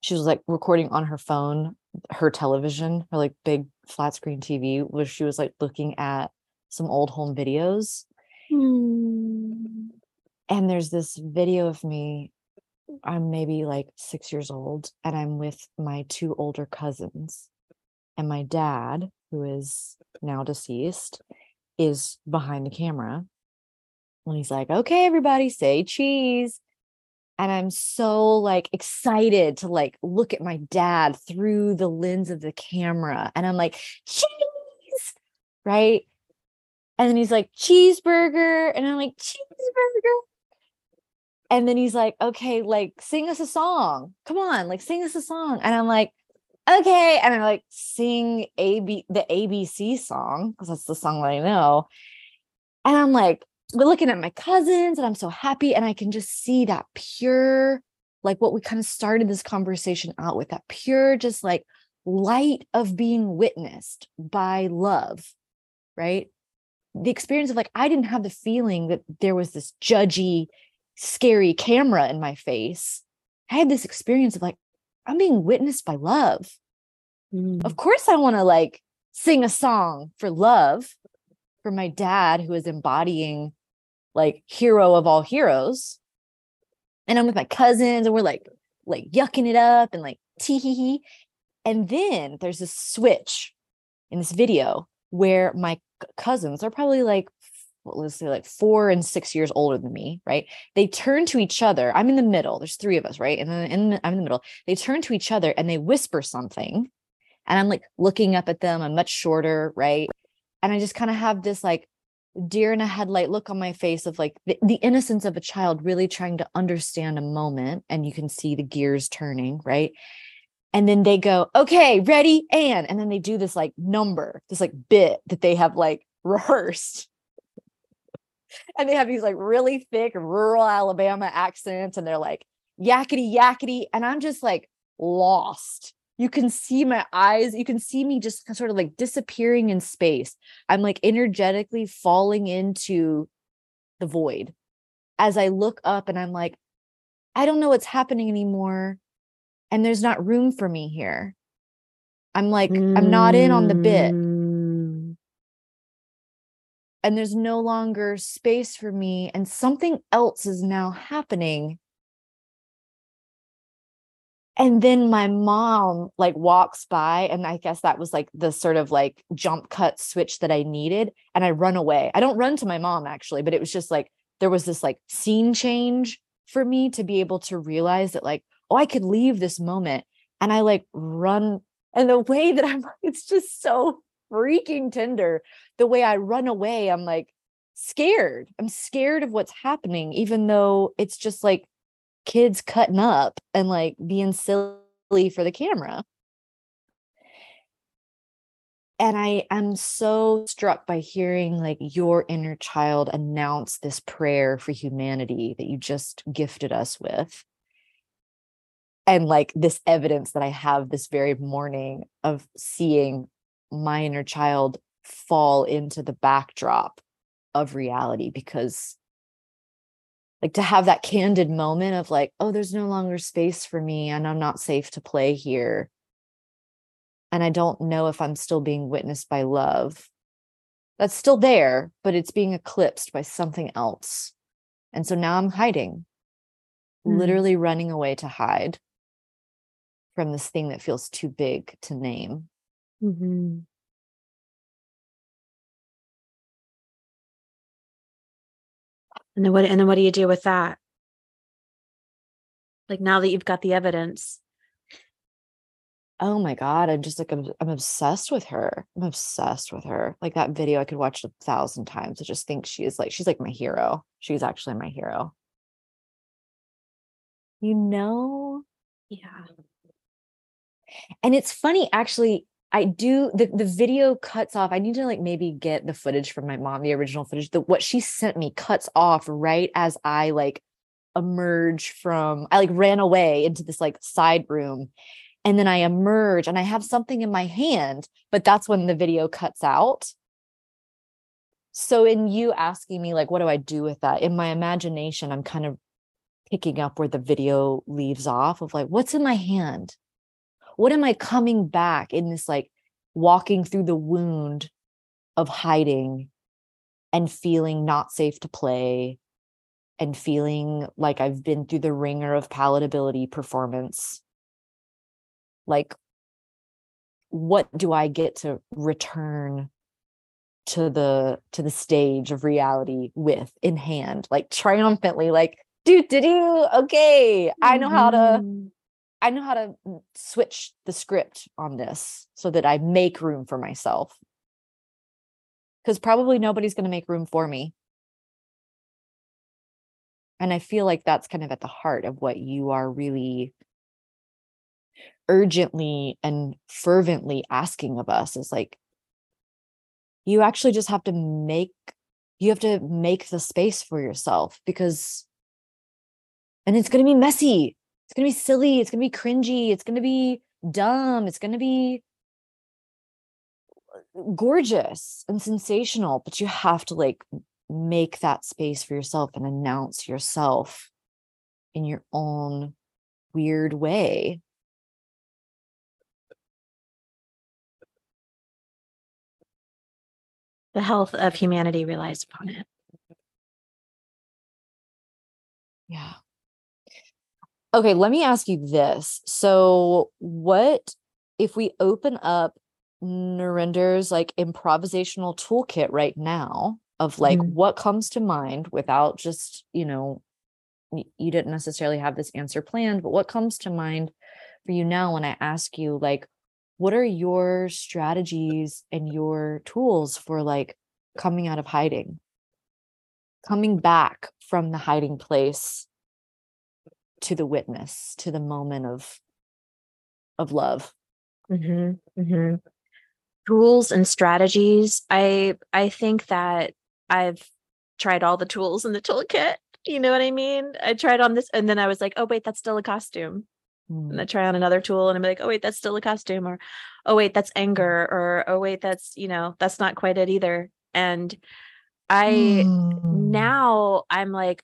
she was like recording on her phone, her television, her like big flat screen TV, where she was like looking at some old home videos. Hmm. And there's this video of me. I'm maybe like six years old, and I'm with my two older cousins. And my dad, who is now deceased, is behind the camera. And he's like, okay, everybody say cheese. And I'm so like excited to like look at my dad through the lens of the camera. And I'm like, cheese, right? And then he's like, cheeseburger. And I'm like, cheeseburger. And then he's like, okay, like sing us a song. Come on, like sing us a song. And I'm like, okay. And I like sing AB the ABC song, because that's the song that I know. And I'm like, we're looking at my cousins, and I'm so happy. And I can just see that pure, like what we kind of started this conversation out with, that pure, just like light of being witnessed by love, right? The experience of like, I didn't have the feeling that there was this judgy, scary camera in my face. I had this experience of like, I'm being witnessed by love. Hmm. Of course, I want to like sing a song for love for my dad, who is embodying like hero of all heroes. And I'm with my cousins, and we're like, like yucking it up and like tee hee hee. And then there's a switch in this video where my cousins are probably like, let's say like four and six years older than me, right? They turn to each other. I'm in the middle. There's three of us, right? And then in I'm in the middle. They turn to each other and they whisper something. And I'm like looking up at them. I'm much shorter, right? And I just kind of have this like deer in a headlight look on my face of like the, the innocence of a child really trying to understand a moment. And you can see the gears turning, right? And then they go, okay, ready, and and then they do this like number, this like bit that they have like *laughs* rehearsed. and they have these like really thick rural Alabama accents, and they're like yakety yakety. And I'm just like lost. You can see my eyes, you can see me just sort of like disappearing in space. I'm like energetically falling into the void as I look up and I'm like, I don't know what's happening anymore. And there's not room for me here. I'm like, I'm not in on the bit. Mm. and there's no longer space for me and something else is now happening and then my mom like walks by and i guess that was like the sort of like jump cut switch that i needed and i run away. I don't run to my mom actually but it was just like there was this like scene change for me to be able to realize that like oh i could leave this moment and i like run and the way that i'm *laughs* it's just so freaking tender. The way i run away i'm like scared. I'm scared of what's happening even though it's just like kids cutting up and like being silly for the camera. And I am so struck by hearing like your inner child announce this prayer for humanity that you just gifted us with. And like this evidence that I have this very morning of seeing my inner child fall into the backdrop of reality because like to have that candid moment of like oh there's no longer space for me and i'm not safe to play here. And i don't know if i'm still being witnessed by love. That's still there but it's being eclipsed by something else. And so now i'm hiding. Mm. literally running away to hide from this thing that feels too big to name. Mm-hmm. And then what and then what do you do with that? Like now that you've got the evidence. Oh my god, I'm just like I'm, I'm obsessed with her. I'm obsessed with her. Like that video I could watch a thousand times. I just think she is like she's like my hero. She's actually my hero. You know? Yeah. And it's funny actually I do the the video cuts off. I need to like maybe get the footage from my mom, the original footage. The what she sent me cuts off right as I like emerge from I like ran away into this like side room. And then I emerge and I have something in my hand, but that's when the video cuts out. So in you asking me like what do I do with that? In my imagination, I'm kind of picking up where the video leaves off of like what's in my hand? What am I coming back in this like walking through the wound of hiding and feeling not safe to play and feeling like I've been through the ringer of palatability performance? Like, what do I get to return to the to the stage of reality with in hand like triumphantly like do do do okay i know how to mm-hmm. I know how to switch the script on this so that I make room for myself. Because probably nobody's going to make room for me. And I feel like that's kind of at the heart of what you are really urgently and fervently asking of us is like, you actually just have to make, you have to make the space for yourself because, and it's going to be messy it's going to be silly. It's going to be cringy. It's going to be dumb. It's going to be uh, gorgeous and sensational, but you have to like make that space for yourself and announce yourself in your own weird way. The health of humanity relies upon it. Yeah. Okay, let me ask you this. So, what if we open up Narinder's like improvisational toolkit right now of like mm-hmm. what comes to mind without just, you know, you didn't necessarily have this answer planned, but what comes to mind for you now when I ask you, like, what are your strategies and your tools for like coming out of hiding, coming back from the hiding place to the witness to the moment of of love mm-hmm, mm-hmm. tools and strategies i i think that i've tried all the tools in the toolkit you know what i mean i tried on this and then i was like oh wait that's still a costume mm. and i try on another tool and i'm like oh wait that's still a costume or oh wait that's anger or oh wait that's you know that's not quite it either and i mm. now i'm like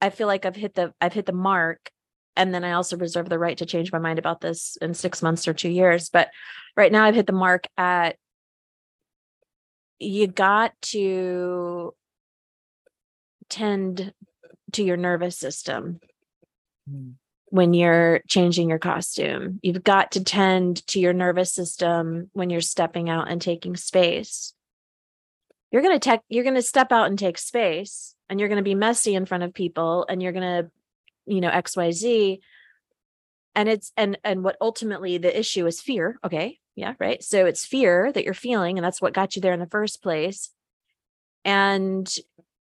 I feel like I've hit the I've hit the mark and then I also reserve the right to change my mind about this in 6 months or 2 years but right now I've hit the mark at you got to tend to your nervous system mm. when you're changing your costume. You've got to tend to your nervous system when you're stepping out and taking space. You're going to tech you're going to step out and take space and you're going to be messy in front of people and you're going to you know xyz and it's and and what ultimately the issue is fear okay? Yeah right? So it's fear that you're feeling and that's what got you there in the first place. And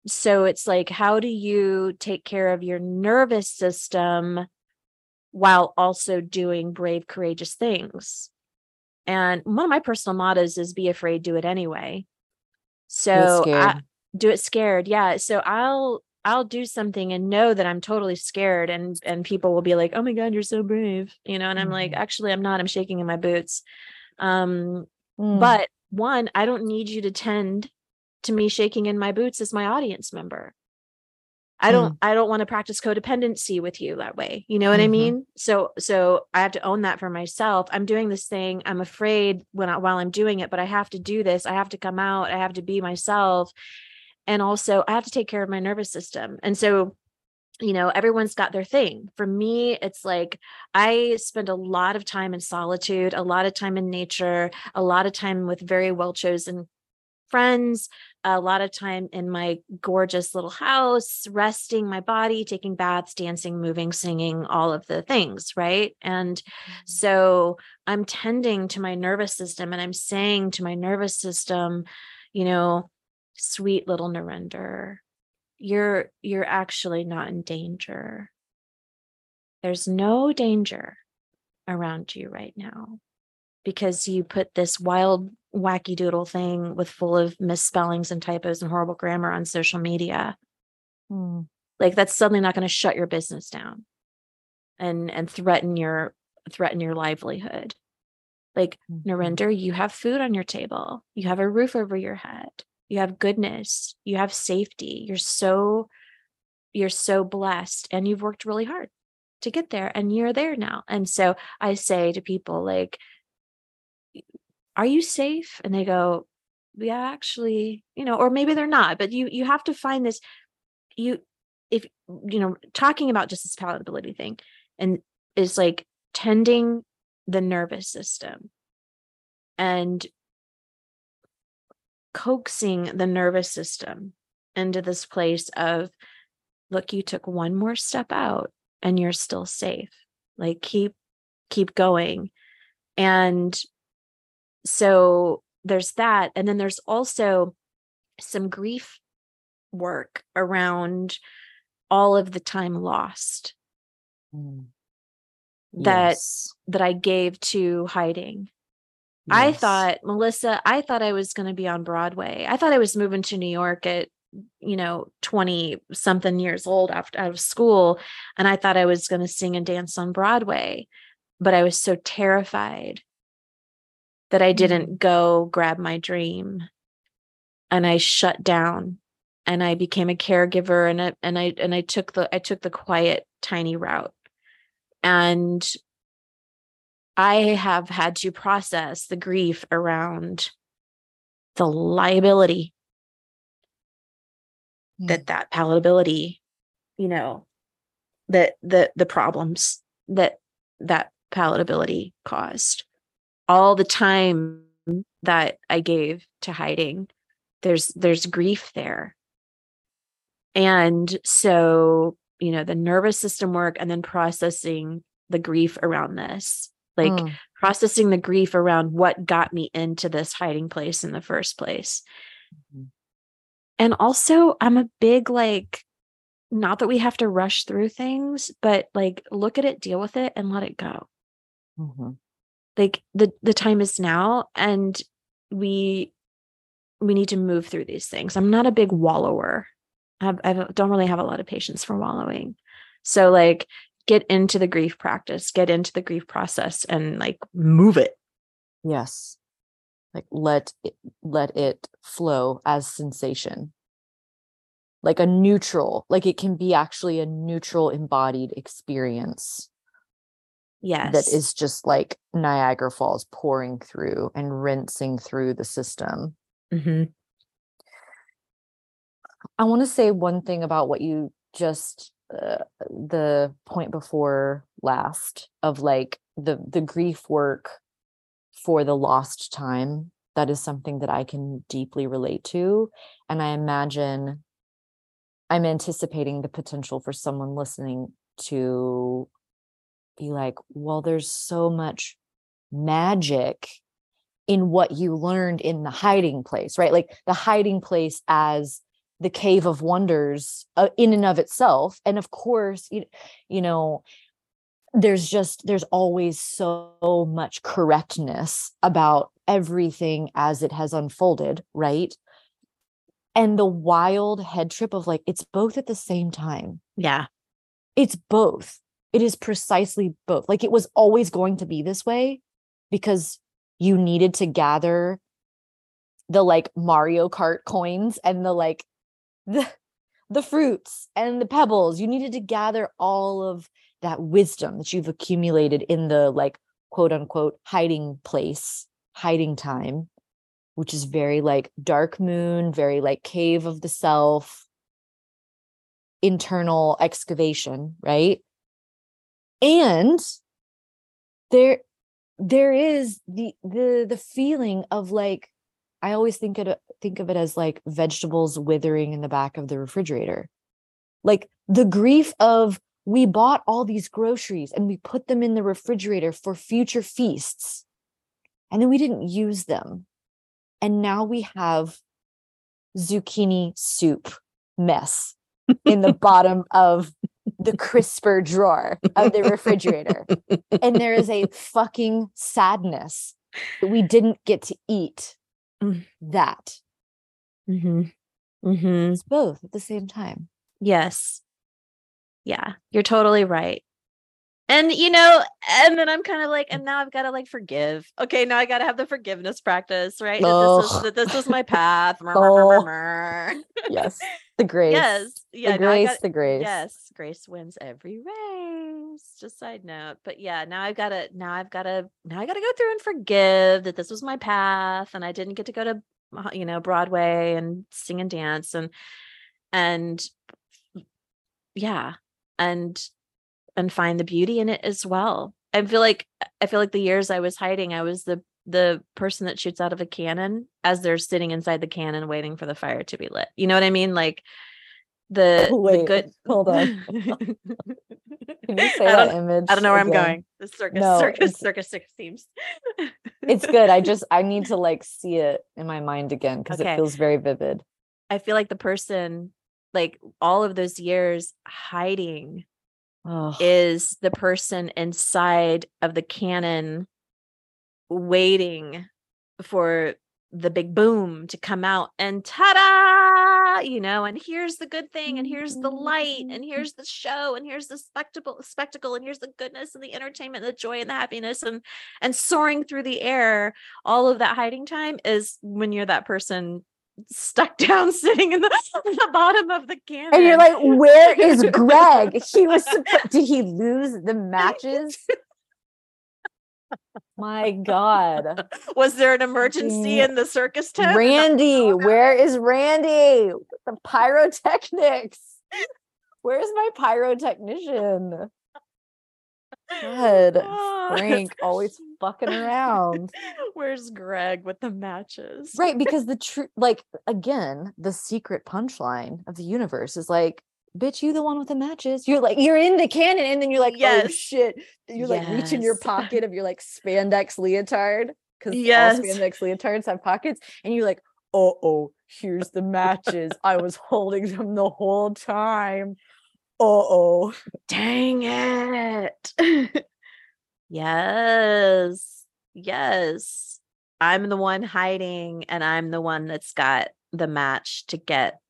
so it's like how do you take care of your nervous system while also doing brave courageous things? And one of my personal mottos is be afraid do it anyway so I, do it scared yeah so i'll i'll do something and know that i'm totally scared and and people will be like oh my god you're so brave you know and i'm like Mhm. actually i'm not i'm shaking in my boots um Mm. but one i don't need you to tend to me shaking in my boots as my audience member i don't i don't want to practice codependency with you that way you know what i Mhm. mean? So so i have to own that for myself. I'm doing this thing i'm afraid when I, while i'm doing it but i have to do this i have to come out i have to be myself. And also i have to take care of my nervous system. And so you know everyone's got their thing. For me it's like i spend a lot of time in solitude a lot of time in nature a lot of time with very well chosen friends a lot of time in my gorgeous little house resting my body taking baths dancing moving singing all of the things right? And mm-hmm. so i'm tending to my nervous system and i'm saying to my nervous system you know sweet little Narinder you're you're actually not in danger. There's no danger around you right now because you put this wild wacky doodle thing with full of misspellings and typos and horrible grammar on social media Mm. like that's suddenly not going to shut your business down and and threaten your threaten your livelihood like Mhm. Narinder, you have food on your table. You have a roof over your head. You have goodness. You have safety. You're so you're so blessed and you've worked really hard to get there and you're there now. And so I say to people like are you safe? And they go, yeah, actually, you know, or maybe they're not, but you you have to find this you if you know talking about just this palatability thing and is like tending the nervous system and coaxing the nervous system into this place of look you took one more step out and you're still safe like keep keep going and so there's that and then there's also some grief work around all of the time lost Mm. that Yes. that I gave to hiding. I thought, Melissa, I thought I was going to be on Broadway. I thought I was moving to New York at, you know, 20 something years old after out of school. And I thought I was going to sing and dance on Broadway. But I was so terrified that I didn't go grab my dream. And I shut down and I became a caregiver and I, and I and I took the I took the quiet tiny route. And I have had to process the grief around the liability Mm. that that palatability, you know, that the the problems that that palatability caused. All the time that I gave to hiding, there's there's grief there. And so, you know, the nervous system work and then processing the grief around this. Like Mm. processing the grief around what got me into this hiding place in the first place. Mhm. And also, I'm a big like, not that we have to rush through things, but like look at it, deal with it, and let it go. Mhm. Like the the time is now, and we we need to move through these things. I'm not a big wallower. I, don't really have a lot of patience for wallowing. So like, get into the grief practice, get into the grief process, and like move it. Yes. Like let it, let it flow as sensation. Like a neutral, like it can be actually a neutral embodied experience Yes. that is just like Niagara Falls pouring through and rinsing through the system. Mhm. I want to say one thing about what you just uh, the point before last of like the the grief work for the lost time that is something that I can deeply relate to and I imagine I'm anticipating the potential for someone listening to be like well there's so much magic in what you learned in the hiding place right? Like the hiding place as the cave of wonders uh, in and of itself. And of course you, you know there's just there's always so much correctness about everything as it has unfolded right? And the wild head trip of like it's both at the same time. Yeah. it's both it is precisely both like it was always going to be this way because you needed to gather the like mario kart coins and the like the the fruits and the pebbles. You needed to gather all of that wisdom that you've accumulated in the like quote unquote hiding place hiding time which is very like dark moon very like cave of the self internal excavation right and there there is the the the feeling of like i always think it think of it as like vegetables withering in the back of the refrigerator. Like the grief of we bought all these groceries and we put them in the refrigerator for future feasts. And then we didn't use them. And now we have zucchini soup mess in the *laughs* bottom of the crisper drawer of the refrigerator and there is a fucking sadness that we didn't get to eat Mm. that Mm-hmm. Mm-hmm. it's both at the same time Yes. Yeah, you're totally right. And you know, and then I'm kind of like, and now I've got to like forgive. Okay, now I got to have the forgiveness practice, right? That this is that this is my path. Oh. *laughs* yes the grace yes, yeah. the grace got- the grace Yes, grace wins every race. Just side note, but yeah, now I've got to now I've got to now I got to go through and forgive that this was my path, and I didn't get to go to uh, you know Broadway and sing and dance and and yeah, and and find the beauty in it as well. I feel like I feel like the years I was hiding, I was the the person that shoots out of a cannon as they're sitting inside the cannon waiting for the fire to be lit. You know what I mean? Like the, *laughs* the good hold on. *laughs* Can you say I that don't, image? I don't know where I'm going. The circus, No, circus, circus, circus seems. It's good. I just I need to *laughs* like see it in my mind again because Okay. it feels very vivid. I feel like the person, like all of those years hiding, Oh, is the person inside of the cannon waiting for the big boom to come out and ta-da you know and here's the good thing and here's the light and mm-hmm. here's the show and here's the spectacle spectacle and here's the goodness and the entertainment the joy and the happiness and and soaring through the air all of that hiding time is when you're that person stuck *laughs* down sitting in the, the bottom of the can and you're like, where is *laughs* Greg? He was did he lose the *laughs* matches? My God. *laughs* was there an emergency in the circus tent Randy, where is Randy? The pyrotechnics. Where's my pyrotechnician? God, *laughs* Frank always fucking around. *laughs* Where's Greg with the matches? Right, because the truth, like, again, the secret punchline of the universe is like, bitch, you the one with the matches. You're like, you're in the cannon, and then you're like, oh shit. You're like reaching your *laughs* pocket of your like spandex leotard. Because Yes. all spandex leotards have pockets, and you're like, oh, oh, here's the matches. I was holding them the whole time. Oh oh. Dang it. *laughs* yes. Yes. I'm the one hiding, and I'm the one that's got the match to get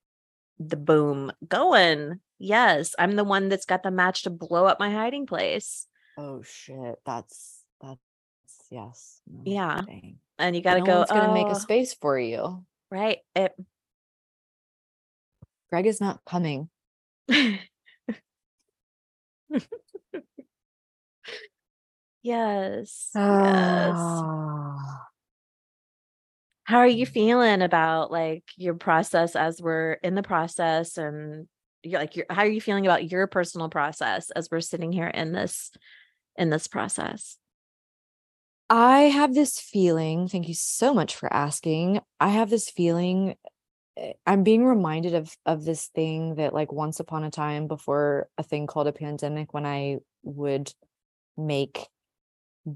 the boom going. Yes. I'm the one that's got the match to blow up my hiding place. Oh shit. That's that's yes. no, Yeah. And you got to no go. It's gonna make "Oh," a space for you. Right. It, Greg is not coming. *laughs* yes. Yes. *sighs* Ah. How are you feeling about like your process as we're in the process and you're like you're, how are you feeling about your personal process as we're sitting here in this in this process? I have this feeling, thank you so much for asking. I have this feeling eh, I'm being reminded of of this thing that like once upon a time before a thing called a pandemic when I would make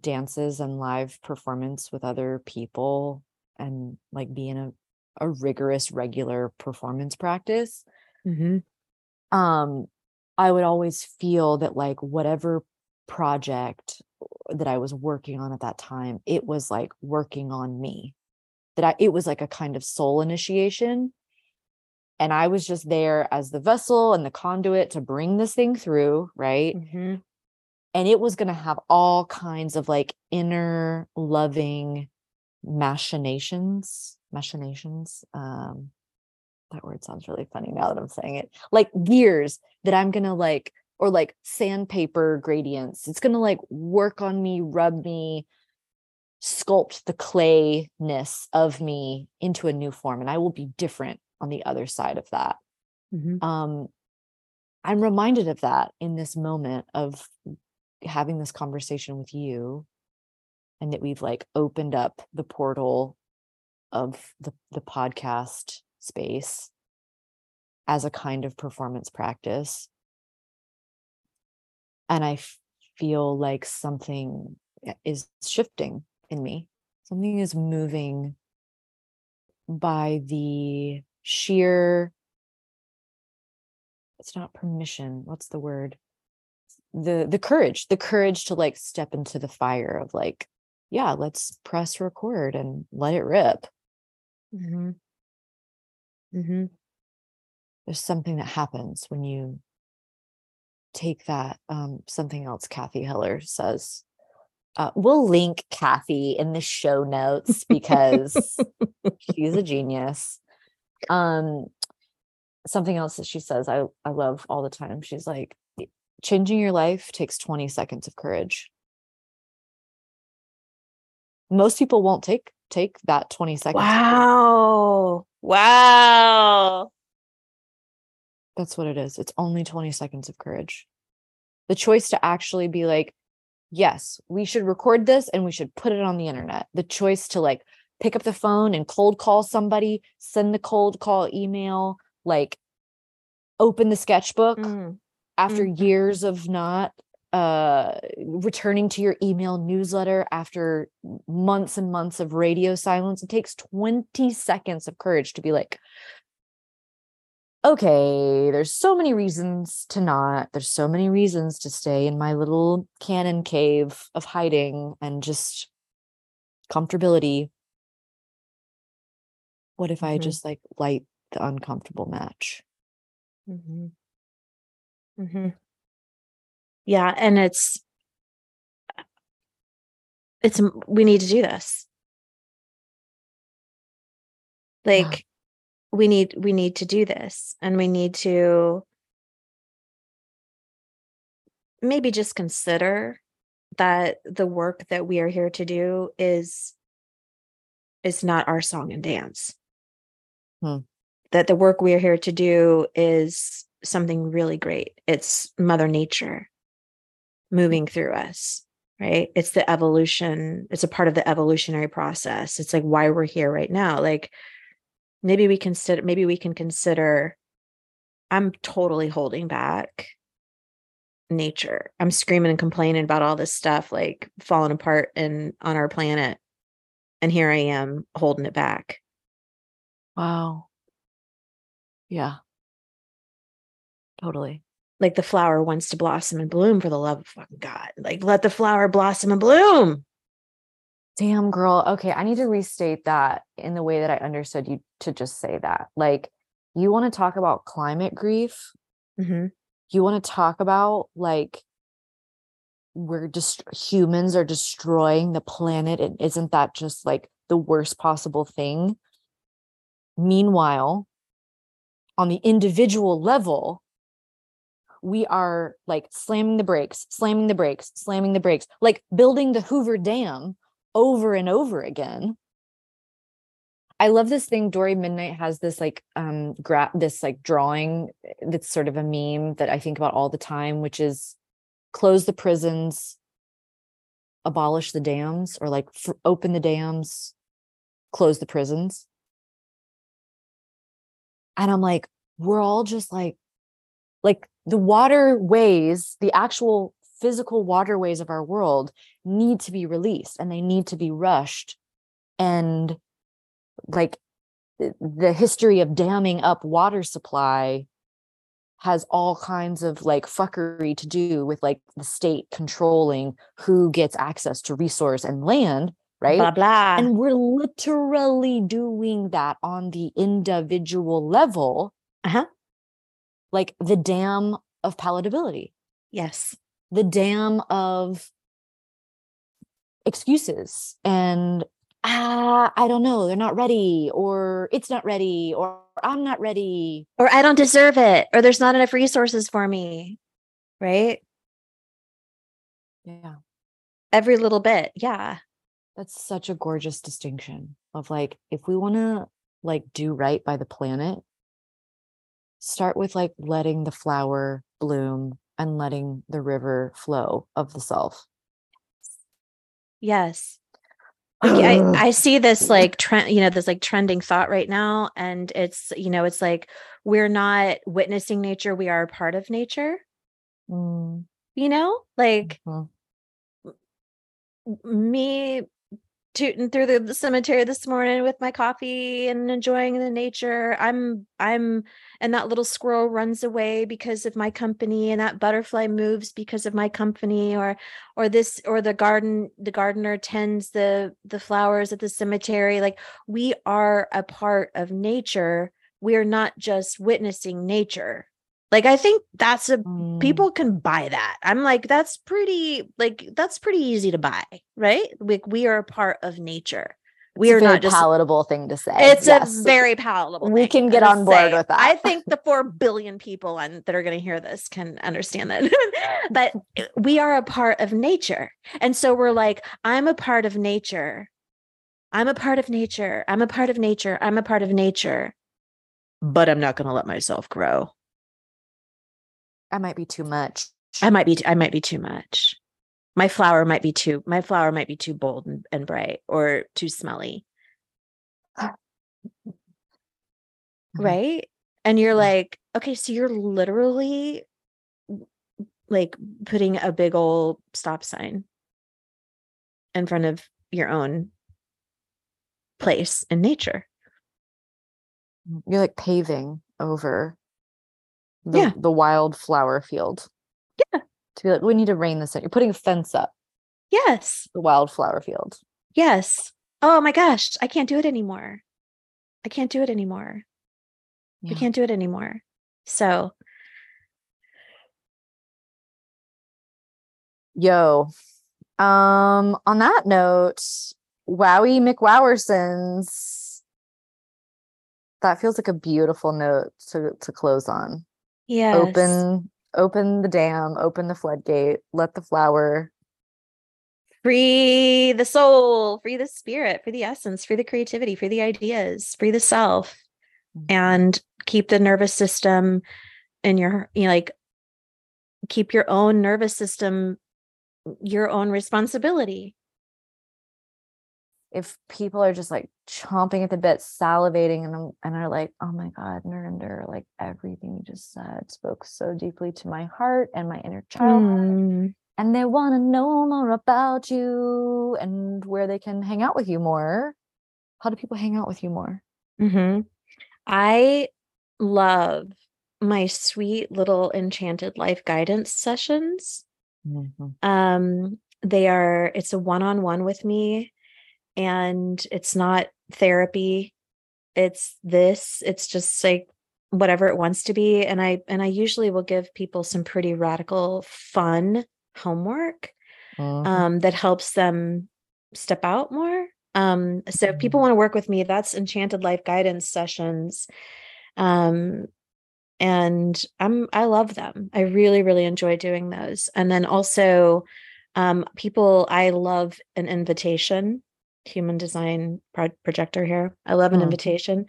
dances and live performance with other people and like be in a, a rigorous regular performance practice Mm-hmm. um i would always feel that like whatever project that i was working on at that time it was like working on me that i it was like a kind of soul initiation and i was just there as the vessel and the conduit to bring this thing through right Mm-hmm. and it was going to have all kinds of like inner loving machinations machinations um that word sounds really funny now that i'm saying it like gears that i'm going to like or like sandpaper gradients. It's going to like work on me rub me sculpt the clayness of me into a new form and i will be different on the other side of that. Mm-hmm. um i'm reminded of that in this moment of having this conversation with you and that we've like opened up the portal of the the podcast space as a kind of performance practice. And i feel like something eh, is shifting in me. Something is moving by the sheer it's not permission what's the word? The the courage the courage to like step into the fire of like yeah let's press record and let it rip Mm-hmm. Mm-hmm. there's something that happens when you take that um something else Cathy Heller says uh, we'll link Cathy in the show notes because she's a genius um something else that she says i i love all the time she's like changing your life takes 20 seconds of courage most people won't take take that 20 seconds. Wow. Wow. that's what it is it's only 20 seconds of courage the choice to actually be like yes we should record this and we should put it on the internet the choice to like pick up the phone and cold call somebody send the cold call email like open the sketchbook Mm. after years of not uh returning to your email newsletter after months and months of radio silence it takes 20 seconds of courage to be like okay there's so many reasons to not there's so many reasons to stay in my little canon cave of hiding and just comfortability what if i Mhm. just like light the uncomfortable match Mm-hmm. Mm-hmm. Yeah, and it's it's we need to do this. Like we need we need to do this and we need to maybe just consider that the work that we are here to do is is not our song and dance Hmm. that the work we are here to do is something really great it's mother nature moving through us right? It's the evolution it's a part of the evolutionary process. It's like why we're here right now. Like maybe we consider maybe we can consider i'm totally holding back nature. I'm screaming and complaining about all this stuff like falling apart and on our planet and here i am holding it back. Wow. Yeah. Totally like the flower wants to blossom and bloom for the love of fucking god like let the flower blossom and bloom Damn, girl. Okay, I need to restate that in the way that I understood you to just say that. Like, you want to talk about climate grief. Mhm. You want to talk about like we're just humans are destroying the planet. And isn't that just like the worst possible thing? Meanwhile, on the individual level, we are like slamming the brakes, slamming the brakes, slamming the brakes, like building the Hoover Dam over and over again. I love this thing. Dori Midnight has this like um gra- this like drawing that's sort of a meme that I think about all the time, which is close the prisons, abolish the dams or like f- open the dams, close the prisons. And I'm like, we're all just like, like the waterways, the actual physical waterways of our world need to be released and they need to be rushed. And like the history of damming up water supply has all kinds of like fuckery to do with like the state controlling who gets access to resource and land right blah blah and we're literally doing that on the individual level uh-huh like the dam of palatability yes the dam of excuses and ah, I don't know, they're not ready, or it's not ready, or I'm not ready. or i don't deserve it or there's not enough resources for me right Yeah. every little bit yeah That's such a gorgeous distinction of like, if we want to like do right by the planet, start with like letting the flower bloom and letting the river flow of the self. yes I, *sighs* I see this like trend, you know, this like trending thought right now. And it's, you know, it's like we're not witnessing nature, we are a part of nature, Mm, you know, like mhm. me tooting through the, cemetery this morning with my coffee and enjoying the nature. I'm, I'm, and that little squirrel runs away because of my company and that butterfly moves because of my company or, or this, or the garden, the gardener tends the, the flowers at the cemetery. Like we are a part of nature. We are not just witnessing nature. Like I think that's a Mm, people can buy that. I'm like, that's pretty, like, that's pretty easy to buy, right? Like, we are a part of nature. We it's are not just, palatable thing to say. it's Yes. a very palatable. Thing. We can get on board say. with that. I think the 4 billion people on, that are going to hear this can understand that. *laughs* but we are a part of nature. And so we're like, I'm a part of nature. I'm a part of nature. I'm a part of nature. I'm a part of nature. But I'm not going to let myself grow. I might be too much. I might be I might be too much. My flower might be too my flower might be too bold and, and bright or too smelly. Mhm. Right? And you're like, okay, so you're literally like putting a big old stop sign in front of your own place in nature. You're like paving over the, Yeah. the wildflower field. Yeah. To be like, we need to rein this in. You're putting a fence up Yes. the wildflower field. Yes. Oh my gosh, I can't do it anymore. I can't do it anymore. We Yeah. can't do it anymore. So Yo. Um, on that note, Wowie McWowersons. That feels like a beautiful note to to close on. Yeah. Open open the dam, open the floodgate, let the flower. free the soul, free the spirit, free the essence, free the creativity, free the ideas, free the self, Mhm. and keep the nervous system in your, you know, like keep your own nervous system your own responsibility. If people are just like chomping at the bit, salivating, and I'm- and are like, "Oh my God, Narinder, like everything you just said spoke so deeply to my heart and my inner child." Mm, and they want to know more about you and where they can hang out with you more. How do people hang out with you more? mhm. I love my sweet little enchanted life guidance sessions. um they are it's a one-on-one with me and it's not therapy it's this it's just like whatever it wants to be and i and i usually will give people some pretty radical fun homework Mhm. um that helps them step out more um so if people Mhm. want to work with me that's enchanted life guidance sessions um and i'm i love them i really really enjoy doing those and then also um people i love an invitation human design pro- projector here i love an Mhm. invitation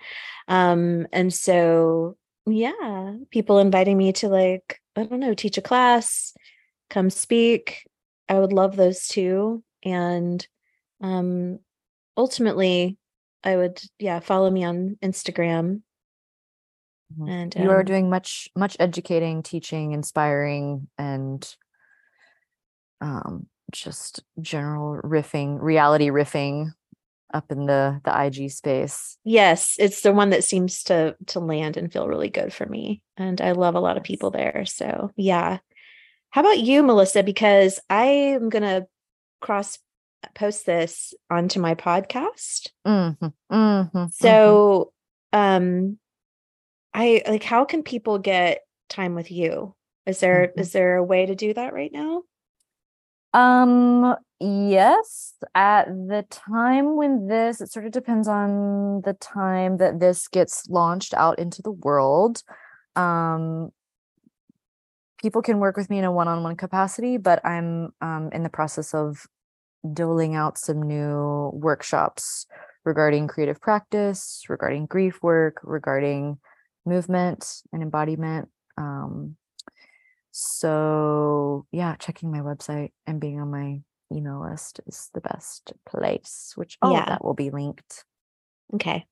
um and so yeah people inviting me to like i don't know teach a class come speak i would love those too and um ultimately I would yeah, follow me on Instagram. Mhm. And you are um, doing much much educating, teaching, inspiring, and um just general riffing, reality riffing up in the the IG space. yes, it's the one that seems to to land and feel really good for me. And I love a lot of people there. So yeah. How about you, Melissa? Because I am gonna cross post this onto my podcast. Mhm, mhm, mhm. So um I like how can people get time with you? Is there Mhm. is there a way to do that right now? Um, yes, at the time when this, it sort of depends on the time that this gets launched out into the world. Um, people can work with me in a one-on-one capacity, but I'm um, in the process of doling out some new workshops regarding creative practice, regarding grief work, regarding movement and embodiment. Um, so yeah, checking my website and being on my email list is the best place, which all Yeah. of that will be linked. Okay.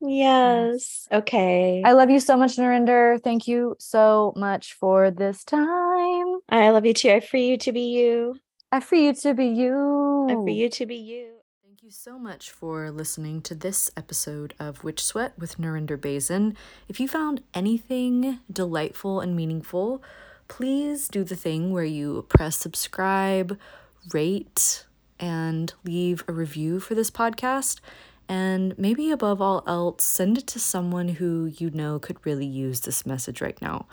Yes. Okay. I love you so much, Narinder. Thank you so much for this time. I love you too. I free you to be you. I free you to be you. I free you to be you. Thank you so much for listening to this episode of Witch Sweat with Narinder Bazen. If you found anything delightful and meaningful, please do the thing where you press subscribe, rate, and leave a review for this podcast. And maybe above all else, send it to someone who you know could really use this message right now.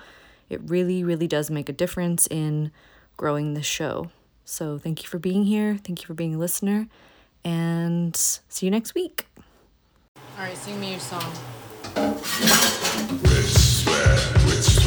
It really, really does make a difference in growing this show. So thank you for being here. Thank you for being a listener. And see you next week. All right, sing me your song. Witch